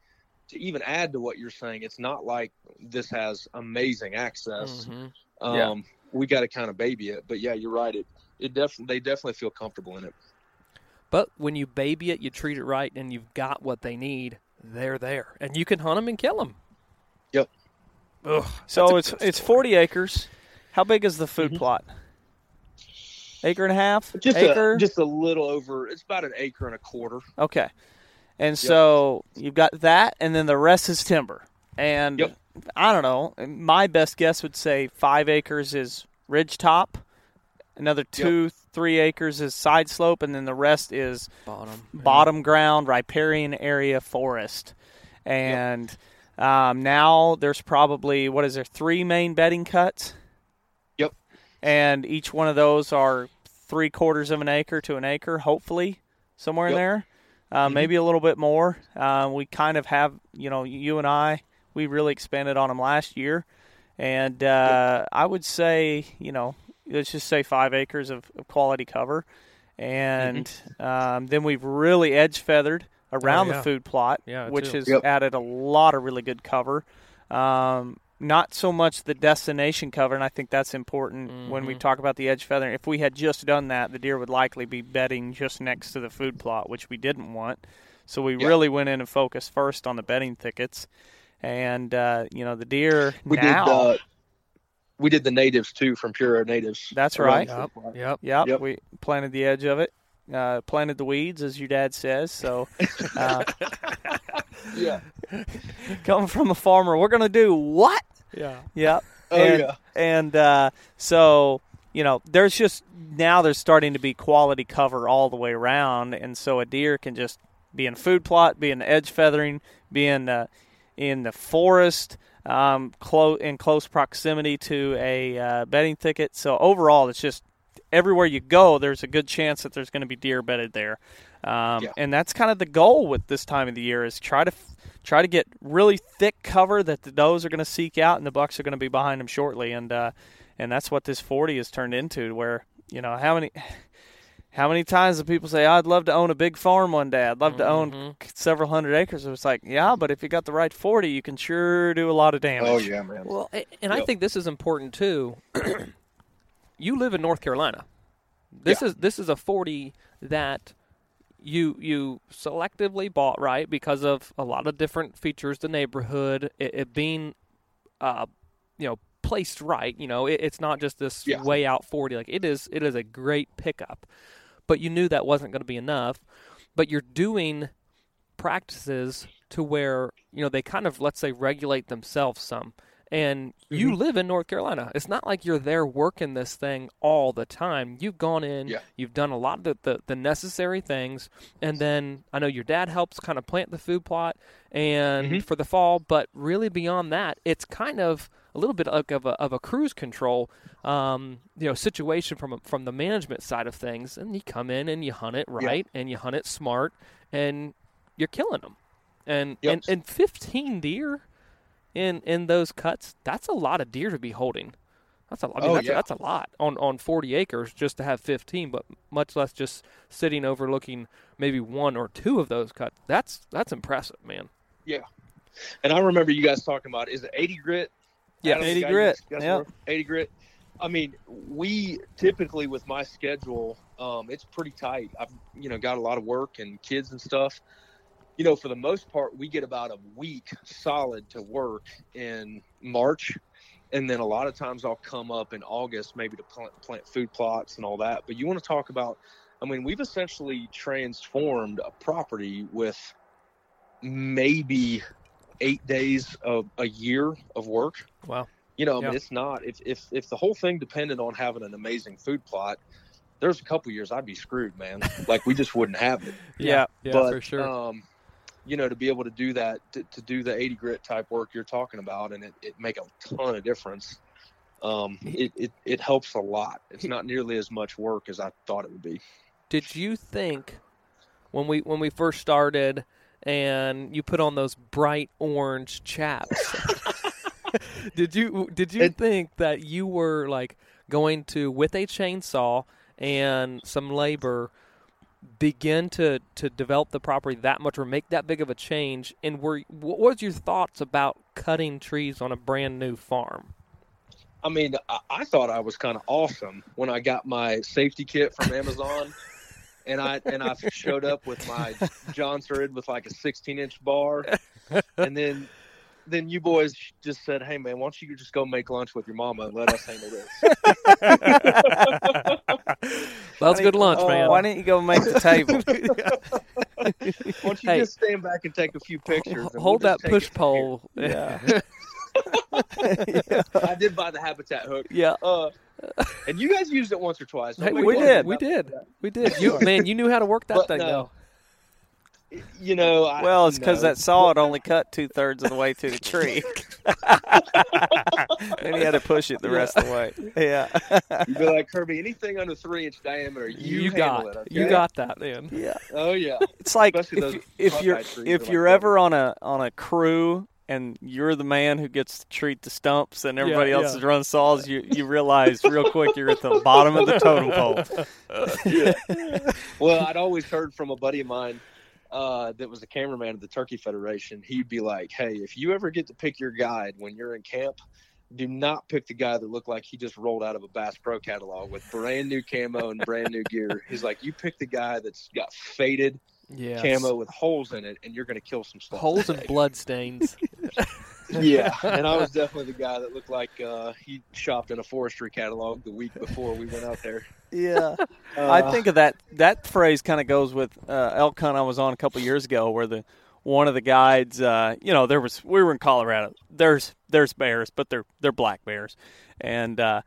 to even add to what you're saying, it's not like this has amazing access. Mhm. Um, Yeah. we got to kind of baby it, but yeah, you're right. It it definitely they definitely feel comfortable in it. But when you baby it, you treat it right, and you've got what they need. They're there, and you can hunt them and kill them. Yep. Ugh, So it's it's 40 acres. How big is the food plot? Acre and a half? Mm-hmm. Just acre? a, just a little over. It's about an acre and a quarter. okay. And so you've got that, and then the rest is timber. And Yep. I don't know. My best guess would say five acres is ridge top, another two, three acres is side slope, and then the rest is bottom. bottom ground riparian area forest. And um, now there's probably what is there three main bedding cuts? Yep. and each one of those are three quarters of an acre to an acre hopefully somewhere in there. Uh, maybe a little bit more. Uh, we kind of have you know you and i we really expanded on them last year. And uh, i would say you know let's just say five acres of, of quality cover and um, then we've really edge feathered around Oh, yeah. the food plot, Yeah, which too. has Yep. added a lot of really good cover. Um, not so much the destination cover, and I think that's important when we Mhm. talk about the edge feathering. If we had just done that, the deer would likely be bedding just next to the food plot, which we didn't want. So we Yeah. really went in and focused first on the bedding thickets, and uh, you know the deer We now. did uh, we did the natives too from Pure Natives. That's right. Yep. Yep. Yep, Yep. we planted the edge of it. Uh, planted the weeds, as your dad says. So, uh, Yeah. coming from a farmer, we're gonna do what? Yeah. Yep. Oh, and, yeah. And uh, so you know, there's just now there's starting to be quality cover all the way around, and so a deer can just be in food plot, be in edge feathering, be in uh, in the forest, um, close in close proximity to a uh, bedding thicket. So overall, it's just everywhere you go, there's a good chance that there's going to be deer bedded there, um, yeah. and that's kind of the goal with this time of the year is try to try to get really thick cover that the does are going to seek out, and the bucks are going to be behind them shortly, and uh, and that's what this 40 has turned into. Where you know how many. How many times do people say, "I'd love to own a big farm one day. I'd love to own mm-hmm. several hundred acres"? It's like, yeah, but if you got the right forty, you can sure do a lot of damage. Oh yeah, man. Well, and yep. I think this is important too. you live in North Carolina. This yeah. is this is a forty that you you selectively bought right because of a lot of different features, the neighborhood, it, it being, uh, you know, placed right. You know, it, it's not just this yeah. way out forty. Like it is, it is a great pickup but you knew that wasn't going to be enough. But you're doing practices to where you know they kind of let's say regulate themselves some and mm-hmm. you live in North Carolina. It's not like you're there working this thing all the time. You've gone in, yeah. you've done a lot of the, the, the, necessary things, and then I know your dad helps kind of plant the food plot and mm-hmm. for the fall, but really beyond that, it's kind of a little bit like of a, of a cruise control, um, you know, situation from from the management side of things. And you come in and you hunt it right, yeah. and you hunt it smart, and you're killing them. And yep. and and 15 deer in in those cuts, that's a lot of deer to be holding. That's a, I mean, oh, that's, yeah. that's a lot on, on 40 acres just to have 15, but much less just sitting overlooking maybe one or two of those cuts. That's that's impressive, man. Yeah, and I remember you guys talking about is it 80 grit yeah, 80 grit. Yeah, 80 grit. I mean, we typically with my schedule, um, it's pretty tight. I've you know got a lot of work and kids and stuff. You know, for the most part, we get about a week solid to work in March, and then a lot of times I'll come up in August, maybe to plant, plant food plots and all that. But you want to talk about? I mean, we've essentially transformed a property with maybe eight days of a year of work. Wow. You know, I mean, it's not if if if the whole thing depended on having an amazing food plot, there's a couple years I'd be screwed, man. like we just wouldn't have it. Yeah, yeah, but, for sure. Um, you know, to be able to do that, to, to, do the 80 grit type work you're talking about, and it, it make a ton of difference. Um, it, it, it helps a lot. It's not nearly as much work as I thought it would be. Did you think when we when we first started and you put on those bright orange chaps. did you did you it, think that you were like going to with a chainsaw and some labor begin to to develop the property that much or make that big of a change? And were what was your thoughts about cutting trees on a brand new farm? I mean, I, I thought I was kind of awesome when I got my safety kit from Amazon and I and I showed up with my Jonsered with like a 16 inch bar, and then then you boys just said, "Hey man, why don't you just go make lunch with your mama and let us handle this?" That's good lunch, man. Why didn't you go make the table? why don't you hey, just stand back and take a few pictures? Hold we'll that push pole. Yeah. I did buy the habitat hook. Yeah. Uh, and you guys used it once or twice. Hey, we, we, did. We did. We did. You man, you knew how to work that but thing no. though. You know, I, well, it's because no. that saw had only cut two thirds of the way to the tree, and he had to push it the rest of the way. Yeah, you'd be like Kirby. Anything under three inch diameter, you, you got. It, okay? You got that, man. Yeah. Oh yeah. It's like if, if you're if you're like ever on a on a crew and you're the man who gets to treat the stumps and everybody yeah, else yeah. is running saws, you you realize real quick you're at the bottom of the totem pole. well, I'd always heard from a buddy of mine uh, that was a cameraman of the Turkey Federation. He'd be like, "Hey, if you ever get to pick your guide when you're in camp." Do not pick the guy that looked like he just rolled out of a Bass Pro catalog with brand new camo and brand new gear. He's like, you pick the guy that's got faded yes. camo with holes in it, and you're going to kill some stuff. Holes and blood stains. yeah, and I was definitely the guy that looked like uh, he shopped in a forestry catalog the week before we went out there. Yeah, uh, I think of that. That phrase kind of goes with uh, elk hunt I was on a couple years ago, where the one of the guides, uh, you know, there was we were in Colorado. There's there's bears, but they're they're black bears, and uh,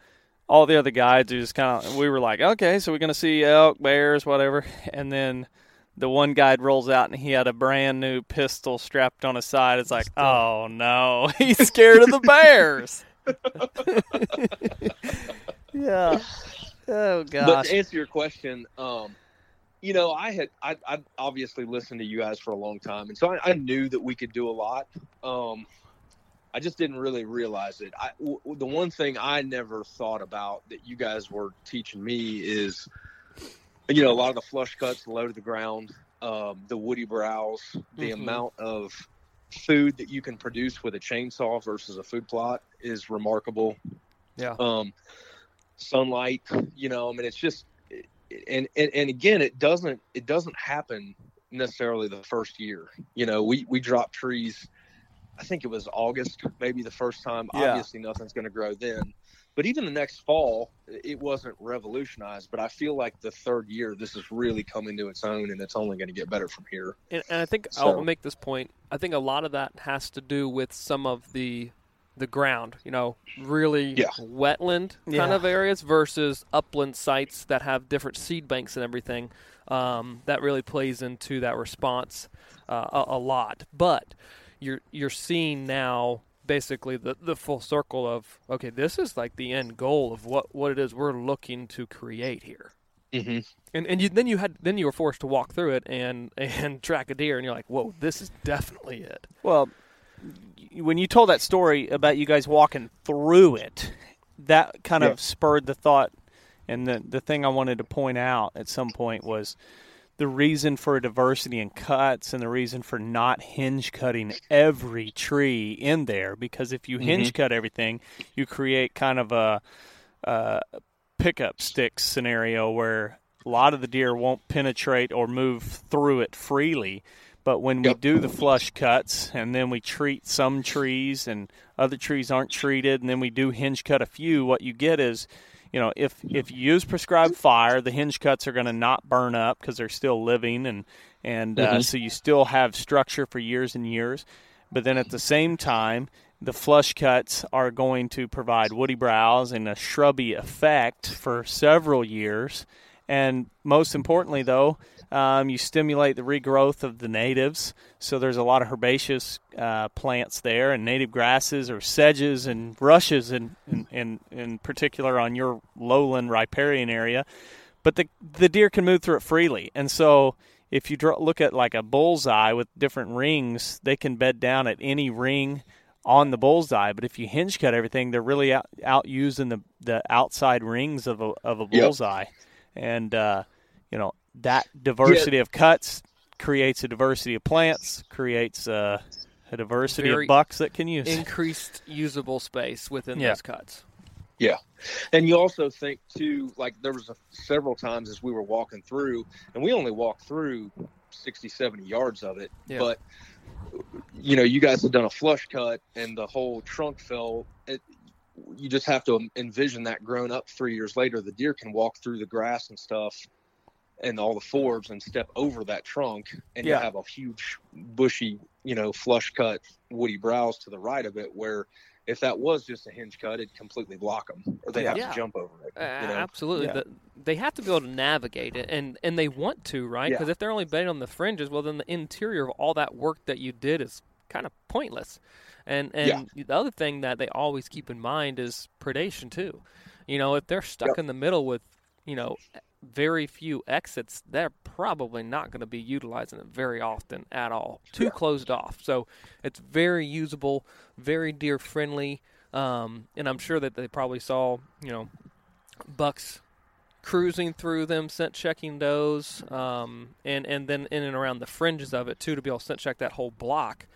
all the other guides are just kind of we were like, okay, so we're gonna see elk, bears, whatever, and then the one guy rolls out and he had a brand new pistol strapped on his side. It's like, oh no, he's scared of the bears. yeah. Oh gosh. But to answer your question, um, you know, I had I, I obviously listened to you guys for a long time, and so I, I knew that we could do a lot. Um, I just didn't really realize it. I, w- the one thing I never thought about that you guys were teaching me is, you know, a lot of the flush cuts low to the ground, um, the woody browse, the Mhm. amount of food that you can produce with a chainsaw versus a food plot is remarkable. Yeah. Um, sunlight, you know, I mean, it's just, and, and, and again, it doesn't, it doesn't happen necessarily the first year. You know, we, we drop trees, I think it was August, maybe the first time. Yeah. Obviously, nothing's going to grow then. But even the next fall, it wasn't revolutionized. But I feel like the third year, this is really coming to its own, and it's only going to get better from here. And, and I think So- I'll make this point. I think a lot of that has to do with some of the the ground, you know, really Yeah. wetland kind Yeah. of areas versus upland sites that have different seed banks and everything. Um, that really plays into that response uh, a, a lot. But you're you're seeing now basically the, the full circle of okay, this is like the end goal of what, what it is we're looking to create here. Mm-hmm. And and you, then you had then you were forced to walk through it and and track a deer, and you're like, whoa, this is definitely it. Well, when you told that story about you guys walking through it, that kind Yeah. of spurred the thought. And the the thing I wanted to point out at some point was the reason for diversity in cuts and the reason for not hinge cutting every tree in there. Because if you hinge mm-hmm. cut everything, you create kind of a, a pickup stick scenario where a lot of the deer won't penetrate or move through it freely. But when we Yep. do the flush cuts and then we treat some trees and other trees aren't treated and then we do hinge cut a few, what you get is, you know, if if you use prescribed fire, the hinge cuts are going to not burn up because they're still living and and uh, Mhm. so you still have structure for years and years. But then at the same time, the flush cuts are going to provide woody browse and a shrubby effect for several years. And most importantly, though, um, you stimulate the regrowth of the natives. So there's a lot of herbaceous uh, plants there, and native grasses or sedges and rushes, in, in, in, in particular on your lowland riparian area. But the the deer can move through it freely, and so if you draw, look at like a bullseye with different rings, they can bed down at any ring on the bullseye. But if you hinge cut everything, they're really out, out using the the outside rings of a of a Yep. bullseye, and uh, you know that diversity of cuts creates a diversity of plants, creates a, a diversity Very of bucks that can use. Increased usable space within Yeah. those cuts. Yeah. And you also think too, like there was a, several times as we were walking through, and we only walked through 60, 70 yards of it. Yeah. But you know, you guys have done a flush cut, and the whole trunk fell. It, you just have to envision that grown up three years later. The deer can walk through the grass and stuff, and all the forbs, and step over that trunk, and Yeah. you have a huge bushy, you know, flush cut woody browse to the right of it, where if that was just a hinge cut, it'd completely block them, or they have Yeah. to jump over it. Uh, you know? Absolutely, Yeah. The- they have to be able to navigate it, and and they want to, right? Yeah. Because if they're only betting on the fringes, well, then the interior of all that work that you did is kind of pointless. And and the other thing that they always keep in mind is predation too. You know, if they're stuck Yep. in the middle with you know very few exits, they're probably not going to be utilizing it very often at all. Too Yeah. closed off. So it's very usable, very deer friendly. Um, and I'm sure that they probably saw, you know, bucks cruising through them, scent checking those, um, and and then in and around the fringes of it too to be able to scent check that whole block.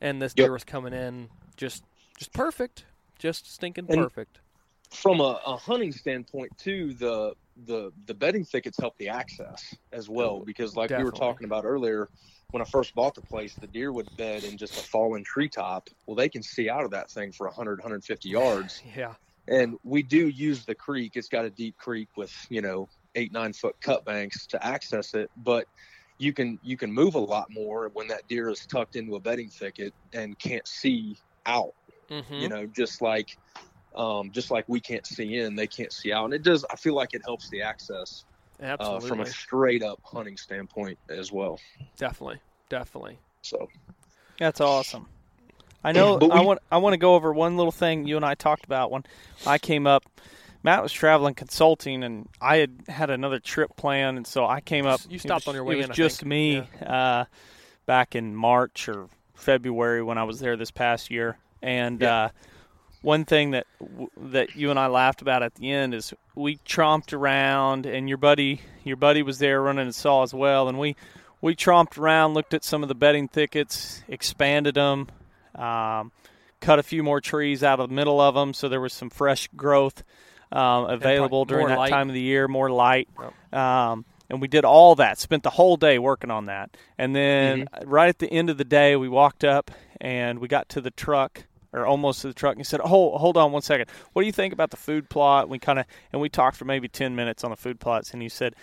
And this Yep. deer was coming in just just perfect, just stinking And- perfect. From a, a hunting standpoint, too, the the the bedding thickets help the access as well because, like we were talking about earlier, when I first bought the place, the deer would bed in just a fallen treetop. Well, they can see out of that thing for 100, 150 yards. Yeah, and we do use the creek. It's got a deep creek with you know eight nine foot cut banks to access it, but you can you can move a lot more when that deer is tucked into a bedding thicket and can't see out. mm-hmm. You know, just like um, just like we can't see in, they can't see out, and it does. I feel like it helps the access Absolutely. uh, from a straight up hunting standpoint as well. definitely, definitely. So That's awesome. I know. But I want. I want to go over one little thing you and I talked about when I came up. Matt was traveling consulting, and I had had another trip planned, and so I came up. You stopped was- on your way It was in, I just think. me uh, back in March or February when I was there this past year, and Yeah. uh, one thing that that you and I laughed about at the end is we tromped around, and your buddy your buddy was there running a saw as well, and we we tromped around, looked at some of the bedding thickets, expanded them, um, cut a few more trees out of the middle of them, so there was some fresh growth um, available during that light. time of the year, more light. Um, and we did all that. Spent the whole day working on that, and then right at the end of the day, we walked up and we got to the truck. Or almost to the truck, and he said, "Hold, hold on one second. What do you think about the food plot?" We kind of and we talked for maybe ten minutes on the food plots, and he said,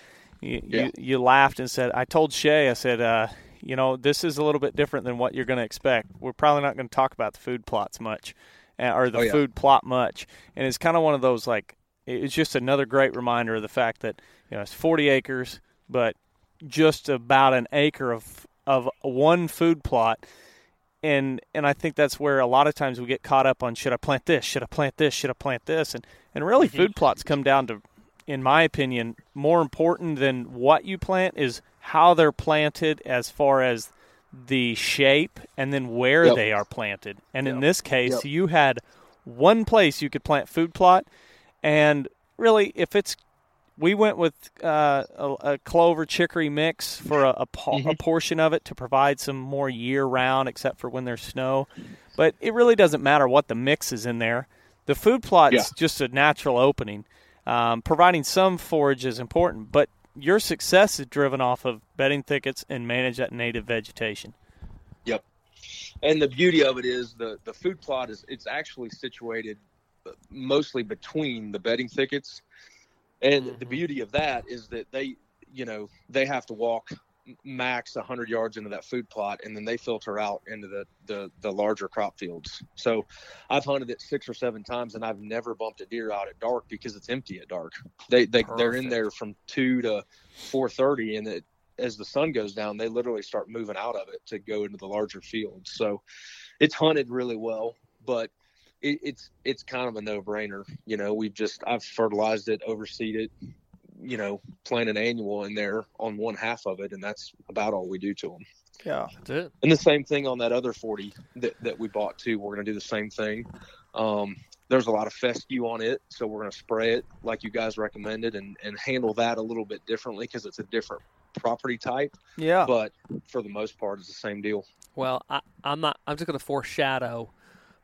you, Yeah. you, you laughed and said, I told Shay, I said, uh, you know, this is a little bit different than what you're going to expect. We're probably not going to talk about the food plots much uh, or the Oh, yeah. food plot much. And it's kind of one of those like, it's just another great reminder of the fact that, you know, it's 40 acres, but just about an acre of, of one food plot. And, and I think that's where a lot of times we get caught up on should I plant this, should I plant this, should I plant this, and and really mm-hmm. food plots come down to in my opinion, more important than what you plant is how they're planted as far as the shape and then where Yep. they are planted. And in this case, Yep. you had one place you could plant food plot, and really, if it's we went with uh, a, a clover chicory mix for a, a, po- a portion of it to provide some more year round, except for when there's snow. But it really doesn't matter what the mix is in there. The food plot's Yeah. just a natural opening. Um, providing some forage is important, but your success is driven off of bedding thickets and manage that native vegetation. Yep. And the beauty of it is the the food plot is it's actually situated uh, mostly between the bedding thickets. And the Mm-hmm. beauty of that is that they, you know, they have to walk max 100 yards into that food plot and then they filter out into the, the the larger crop fields. So I've hunted it 6 or 7 times and I've never bumped a deer out at dark because it's empty at dark. They they they're in there from 2 to 4:30 and it as the sun goes down, they literally start moving out of it to go into the larger fields. So it's hunted really well, but it, it's it's kind of a no brainer. You know, we've just I've fertilized it, overseed it, you know, plant an annual in there on one half of it, and that's about all we do to them. Yeah. That's it. And the same thing on that other 40 that, that we bought too. We're going to do the same thing. Um, there's a lot of fescue on it, so we're going to spray it like you guys recommended and, and handle that a little bit differently because it's a different property type. Yeah. But for the most part, it's the same deal. Well, I, I'm not. I'm just going to foreshadow,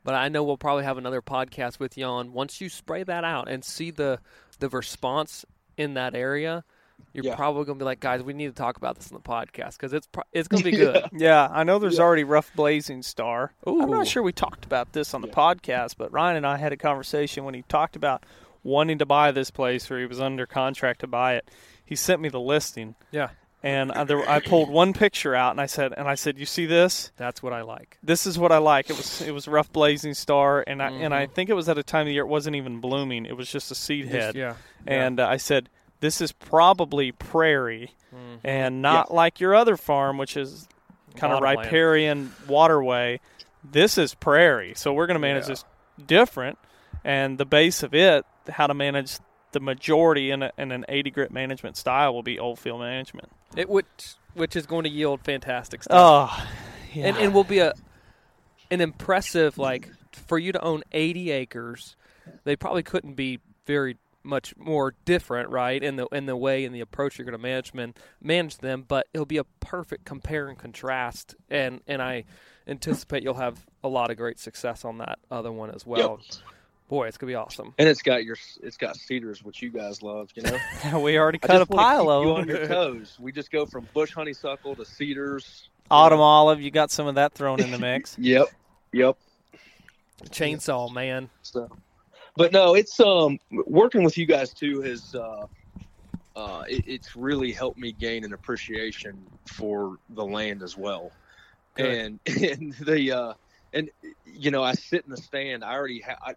but I know we'll probably have another podcast with you on once you spray that out and see the the response in that area. You're Yeah. probably going to be like, guys, we need to talk about this on the podcast because it's pro- it's going to be good. Yeah, I know there's already rough blazing star. I'm not sure we talked about this on the podcast, but Ryan and I had a conversation when he talked about wanting to buy this place where he was under contract to buy it. He sent me the listing, yeah, and I, there, I pulled one picture out, and I said, and I said, you see this? that's what I like. This is what I like. It was it was rough blazing star, and I and I Mhm. think it was at a time of the year it wasn't even blooming. It was just a seed head. Just- yeah, And uh, I said, this is probably prairie Mhm. and not like your other farm, which is kind of riparian waterway. This is prairie. So we're going to manage Yeah. this different. And the base of it, how to manage the majority in, a, in an 80 grit management style will be old field management. it which which is going to yield fantastic stuff. Oh, yeah. and and will be a an impressive like for you to own 80 acres. They probably couldn't be very much more different, right? In the in the way and the approach you're going to management manage them, but it'll be a perfect compare and contrast, and and I anticipate you'll have a lot of great success on that other one as well. Boy, it's gonna be awesome. And it's got your it's got cedars, which you guys love. You know, we already cut a pile keep of you them. on your toes. We just go from bush honeysuckle to cedars. Autumn olive, you got some of that thrown in the mix. Yep, yep. Chainsaw man. So, but no, it's um working with you guys too has uh, uh, it, it's really helped me gain an appreciation for the land as well. Good. And and the uh, and you know I sit in the stand. I already ha- I,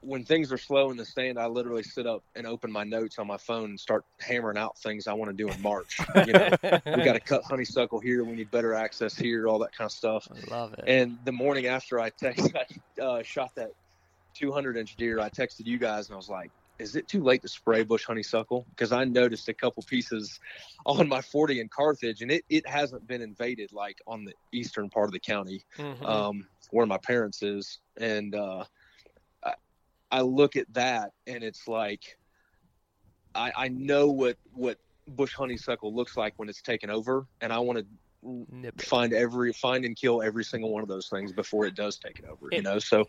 when things are slow in the stand, I literally sit up and open my notes on my phone and start hammering out things I want to do in March. You know, we got to cut honeysuckle here. We need better access here. All that kind of stuff. I love it. And the morning after I text, I uh, shot that 200 inch deer. I texted you guys and I was like, "Is it too late to spray bush honeysuckle?" Because I noticed a couple pieces on my 40 in Carthage, and it it hasn't been invaded like on the eastern part of the county Mhm. um, where my parents is, and uh, I look at that and it's like I, I know what what bush honeysuckle looks like when it's taken over, and I want to Nip find every find and kill every single one of those things before it does take it over. You know, so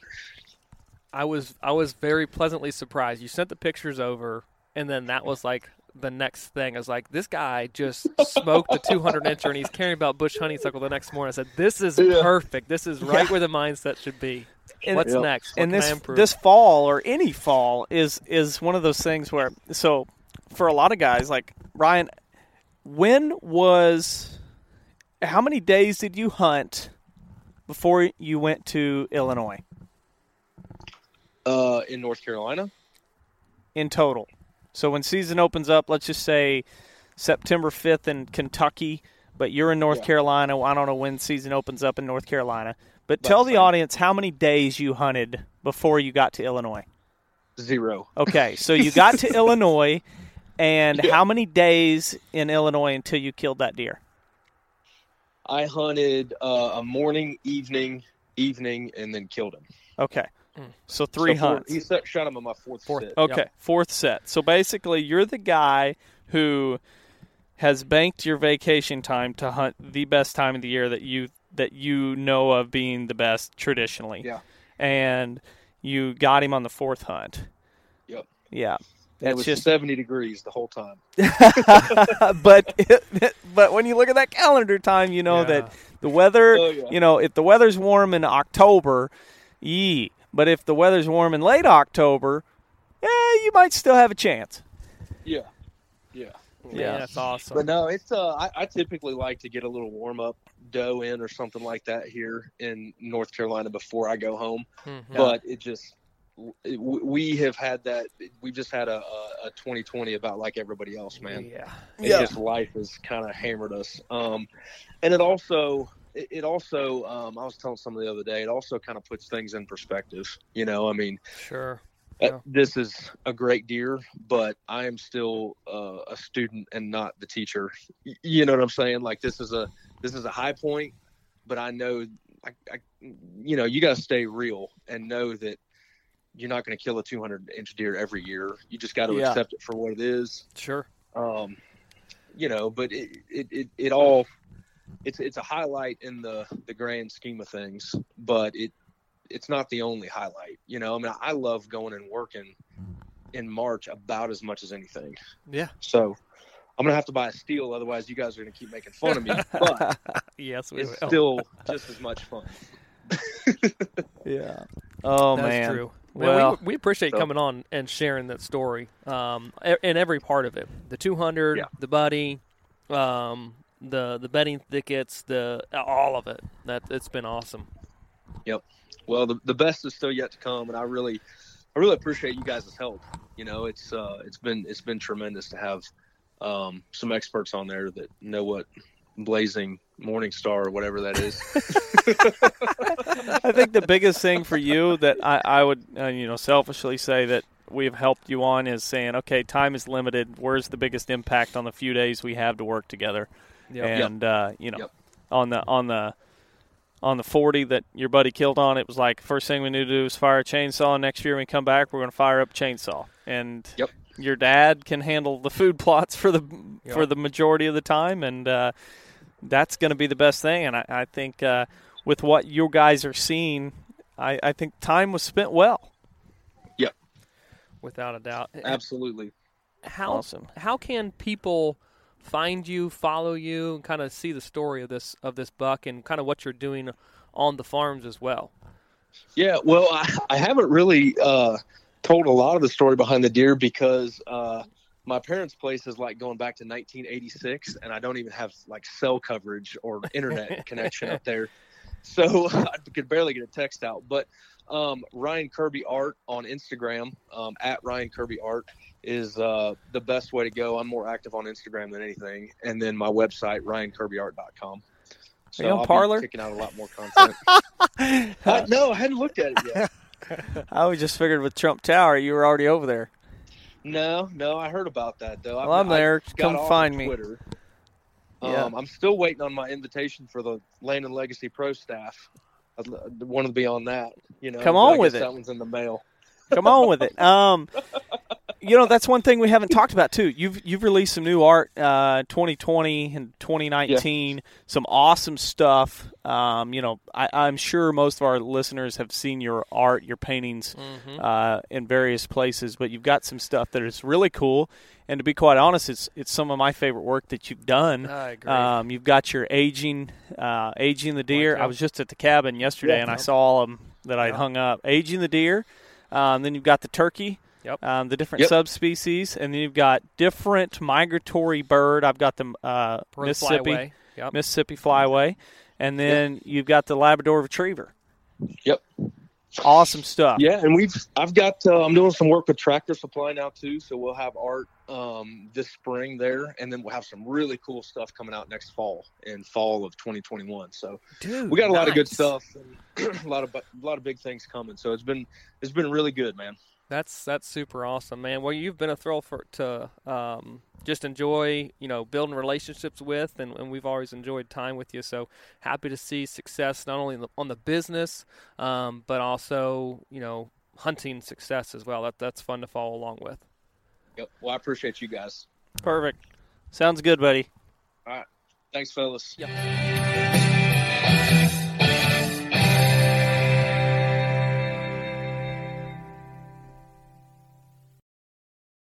I was I was very pleasantly surprised. You sent the pictures over, and then that was like the next thing. I was like, this guy just smoked a 200 incher, and he's caring about bush honeysuckle the next morning. I said, this is Yeah. perfect. This is right where the mindset should be. And- What's Yep. next? What and this this fall or any fall is is one of those things where so for a lot of guys like Ryan, when was how many days did you hunt before you went to Illinois uh, in North Carolina, in total? So when season opens up, let's just say September fifth in Kentucky, but you're in North Yeah. Carolina. I don't know when season opens up in North Carolina, but About tell the the audience how many days you hunted before you got to Illinois. zero. Okay, so you got to Illinois, and Yeah. how many days in Illinois until you killed that deer? I hunted uh, a morning, evening, evening, and then killed him. Okay, Hmm. so three So four- hunts. He set, shot him on my fourth, Fourth. sit. Okay, fourth set. So basically, you're the guy who has banked your vacation time to hunt the best time of the year that you that you know of being the best traditionally. Yeah. and you got him on the fourth hunt. Yep. Yeah. And it was just 70 degrees the whole time. but but when you look at that calendar time, you know Yeah. that the weather, Oh, yeah. you know, if the weather's warm in October, yee. But if the weather's warm in late October, eh, you might still have a chance. Yeah. Yeah. Yeah, that's awesome. But no, it's uh, I, I typically like to get a little warm up doe in or something like that here in North Carolina before I go home. Mhm. But it just it, we have had that. We've just had a, a, a 2020 about like everybody else, man. Yeah. It just life has kind of hammered us. Um, and it also it, it also um, I was telling someone the other day. It also kind of puts things in perspective. You know, I mean, Sure. Uh, Yeah. this is a great deer, but I am still uh, a student and not the teacher. You know what I'm saying? Like this is a this is a high point, but I know, I, I you know, you got to stay real and know that you're not going to kill a 200 inch deer every year. You just got to Yeah. accept it for what it is. Sure. Um, you know, but it, it, it, it all it's it's a highlight in the the grand scheme of things, but it it's not the only highlight. You know, I mean, I love going and working in March about as much as anything. Yeah. So I'm gonna have to buy a steel, otherwise you guys are gonna keep making fun of me. But Yes, we it's will. still just as much fun. Yeah. Oh That's man. true. Man, Well, we, we appreciate so- coming on and sharing that story. Um, in every part of it, the 200, Yeah. the buddy, um, the the betting thickets, the all of it. That it's been awesome. Well, the, the best is still yet to come, and I really, I really appreciate you guys' help. You know, it's uh, it's been it's been tremendous to have um, some experts on there that know what blazing morning star or whatever that is. I think the biggest thing for you that I, I would, uh, you know, selfishly say that we've helped you on is saying, okay, time is limited. Where's the biggest impact on the few days we have to work together? Yep. And uh, you know, Yep. on the on the on the forty that your buddy killed on, it was like first thing we need to do is fire a chainsaw. Next year when we come back, we're going to fire up a chainsaw. And Yep. your dad can handle the food plots for the Yep. for the majority of the time, and uh, that's going to be the best thing. And I, I think uh, with what you guys are seeing, I, I think time was spent well. Yep, without a doubt. Absolutely. How Awesome. how can people find you, follow you, and kind of see the story of this of this buck and kind of what you're doing on the farms as well? Yeah, well, I, I haven't really uh, told a lot of the story behind the deer because uh, my parents' place is like going back to 1986, and I don't even have like cell coverage or internet connection up there. so I could barely get a text out. But um, Ryan Kirby Art on Instagram um, at Ryan Kirby Art is uh, the best way to go. I'm more active on Instagram than anything, and then my website RyanKirbyArt.com. So Are you on be kicking out a lot more content. uh, no, I hadn't looked at it yet. I was just figured with Trump Tower, you were already over there. No, no, I heard about that though. Well, I'm I- I there. Come find me. Twitter. Yeah. Um, I'm still waiting on my invitation for the Land and Legacy Pro staff. I wanted to be on that. You know, Come on with it. That one's in the mail. Come on with it. Um, you know that's one thing we haven't talked about too. You've you've released some new art, uh, 2020 and 2019. Some awesome stuff. Um, you know, I, I'm sure most of our listeners have seen your art, your paintings, Mm-hmm. uh, in various places. But you've got some stuff that is really cool. And to be quite honest, it's it's some of my favorite work that you've done. I agree. Um, you've got your aging, uh, aging the deer. I was just at the cabin yesterday, Yeah. and I saw all of them that I'd Yeah. hung up. Aging the deer. Um, then you've got the turkey. Yep. Um, the different Yep. subspecies, and then you've got different migratory bird. I've got the uh, Mississippi flyway. Yep. Mississippi flyway, and then you've got the Labrador retriever. Yep. Awesome stuff. Yeah, and we've I've got uh, I'm doing some work with Tractor Supply now too, so we'll have art um, this spring there, and then we'll have some really cool stuff coming out next fall in fall of 2021. So Dude, we got a lot of good stuff, and a lot of a lot of big things coming. So it's been it's been really good, man. That's that's super awesome, man. Well, you've been a thrill for to um, just enjoy, you know, building relationships with, and, and we've always enjoyed time with you. So happy to see success not only the, on the business, um, but also, you know, hunting success as well. That that's fun to follow along with. Yep. Well, I appreciate you guys. Perfect. Sounds good, buddy. All right. Thanks, fellas. Yep.